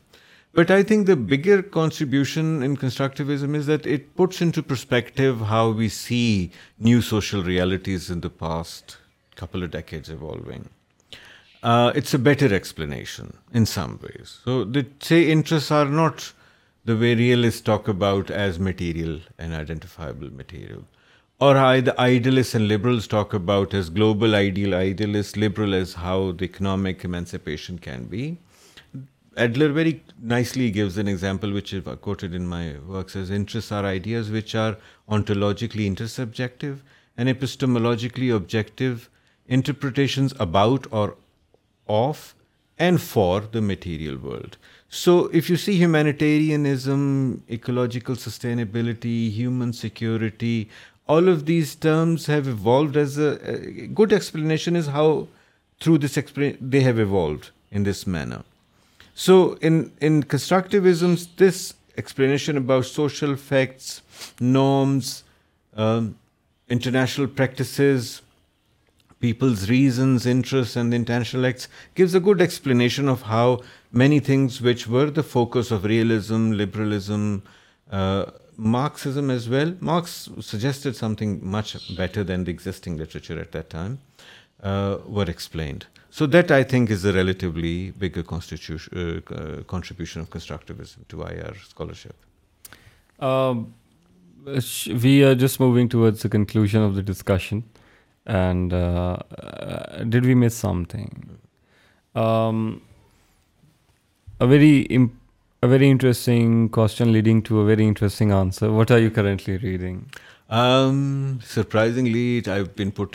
But I think the bigger contribution in constructivism is that it puts into perspective how we see new social realities in the past couple of decades evolving. Uh, it's a better explanation in some ways. So the say interests are not the way realists talk about as material and identifiable material, or how the idealists and liberals talk about as global ideal, idealist, liberal as how the economic emancipation can be. Adler very nicely gives an example which I quoted in my works as interests are ideas which are ontologically intersubjective and epistemologically objective interpretations about or of and for the material world. So if you see humanitarianism, ecological sustainability, human security, all of these terms have evolved as a good explanation is how through this they have evolved in this manner. So in constructivism, this explanation about social facts, norms, um, international practices, people's reasons, interests, and the intentional acts gives a good explanation of how many things which were the focus of realism, liberalism, uh, Marxism as well. Marx suggested something much better than the existing literature at that time. That I think we are just moving very interesting question very interesting answer what are you currently reading Um, surprisingly, I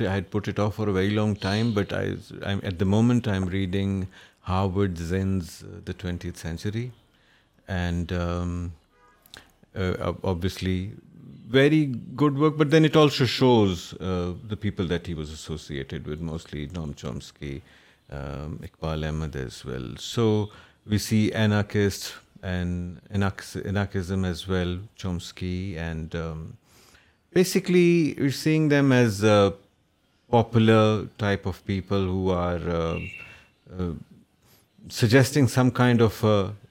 had put it off for a very long time, but I'm at the moment I'm reading Harvard Zinn's uh, The 20th Century, and um, uh, obviously very good work. But then it also shows uh, the people that he was associated with, mostly Noam Chomsky, um, Iqbal Ahmed as well. So we see anarchists and anarchism as well, Chomsky and Basically, we're seeing them as a popular type of people who are uh, uh suggesting some kind of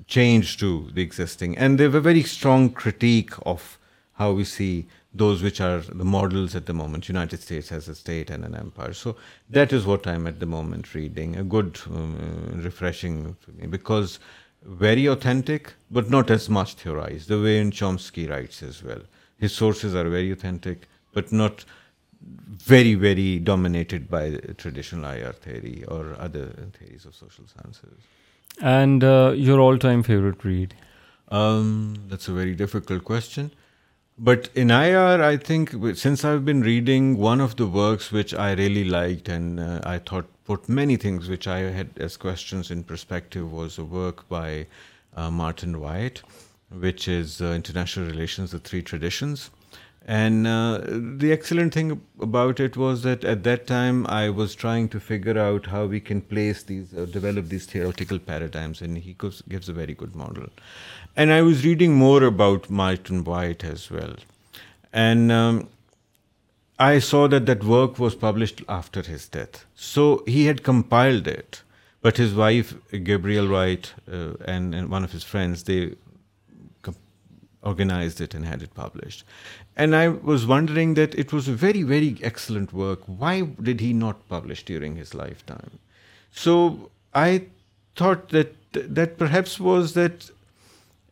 change to the existing. And they have a very strong critique of how we see those which are the models at the moment, United States as a state and an empire. So that is what I'm at the moment reading, a good, um, uh, refreshing for me, because very authentic, but not as much theorized, the way in Chomsky writes as well. His sources are very authentic, but not very, very dominated by traditional IR theory or other theories of social sciences. And uh, your all-time favorite read? Um, that's a very difficult question. But in IR, I think, since I've been reading, one of the works which I really liked and uh, I thought put many things which I had as questions in perspective was a work by uh, Martin Wyatt which is uh, International Relations, the Three Traditions. And uh, the excellent thing about it was that at that time I was trying to figure out how we can place these, uh, develop these theoretical paradigms, and he gives a very good model. And I was reading more about Milton White as well. And um, I saw that work was published after his death. So he had compiled it, but his wife, Gabrielle White, and one of his friends, they organized it and had it published. And I was wondering that it was a very, very excellent work. Why did he not publish during his lifetime? So I thought that perhaps was that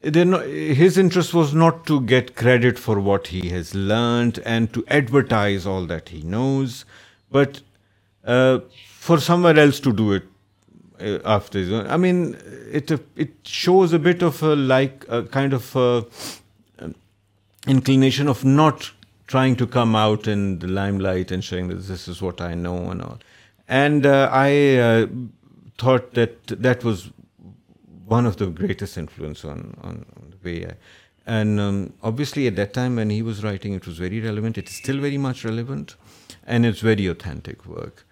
his interest was not to get credit for what he has learned and to advertise all that he knows, but uh, for somewhere else to do it uh, after. I mean, it shows a bit of a kind of inclination of not trying to come out in the limelight and showing that this is what I know and all. And uh, I uh, thought that was one of the greatest influence on the way I... And um, obviously at that time when he was writing, it was very relevant. It's still very much relevant, and it's very authentic work.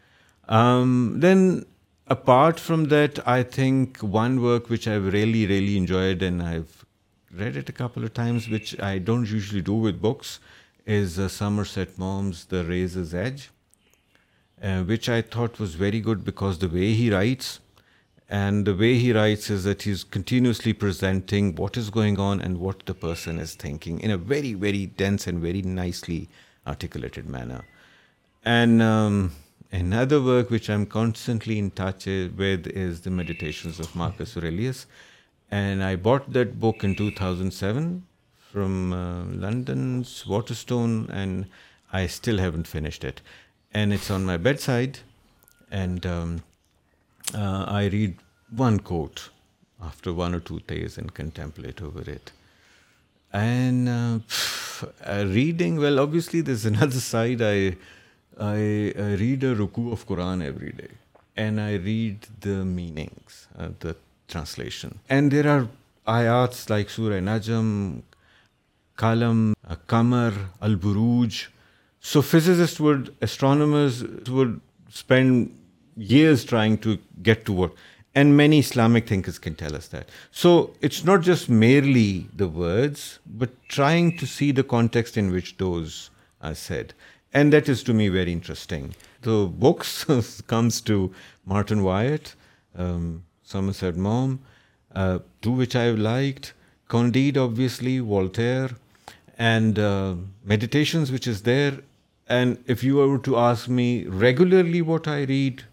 Um, then apart from that, I think one work which I've really, really enjoyed and I've read it a couple of times, which I don't usually do with books, is uh, Somerset Maugham's The Razor's Edge, uh, which I thought was very good because the way he writes, and the way he writes is that he's continuously presenting what is going on and what the person is thinking in a very, very dense and very nicely articulated manner. And um, another work which I'm constantly in touch uh, with is the Meditations of Marcus Aurelius, and I bought that book in 2007 from uh, London's Waterstone, and I still haven't finished it. And it's on my bedside, and um, uh, I read one quote after 1 or 2 days and contemplate over it. And uh, reading, well, obviously there's another side. I read a ruku of Quran every day, and I read the meanings, the translation and there are آیات like سورۂ نظم کالم قمر البروج so physics would astronauts would spend years trying to get to word and many Islamic thinks can tell us that so it's not just merely the words but trying to see the context in which those and that is to me very interesting تو books comes to Martin White Somerset Maugham, two uh, which I have liked, Candide, obviously, Voltaire, and uh, Meditations, which is there. And if you were to ask me regularly what I read,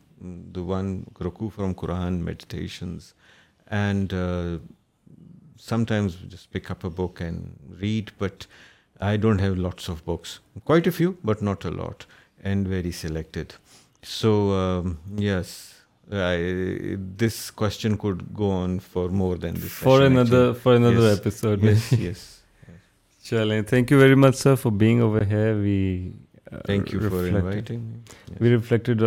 the one Roku from Quran, Meditations, and uh, sometimes just pick up a book and read, but I don't have lots of books. Quite a few, but not a lot, and very selected. So, um, yes. This question could go on for more than this for for another episode yes چلیں thank you very much sir for being over away we thank you for we reflected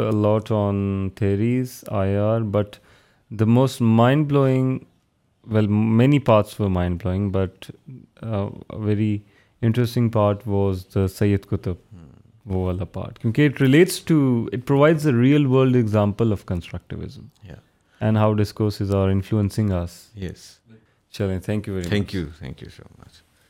on theories I are but the most mind blowing well many parts for mind blowing but very interesting part was the Syed Qutb وہ والا part کیونکہ it relates to it provides a real world example of constructivism and how are influencing us yes چلیں thank you very thank you thank you so much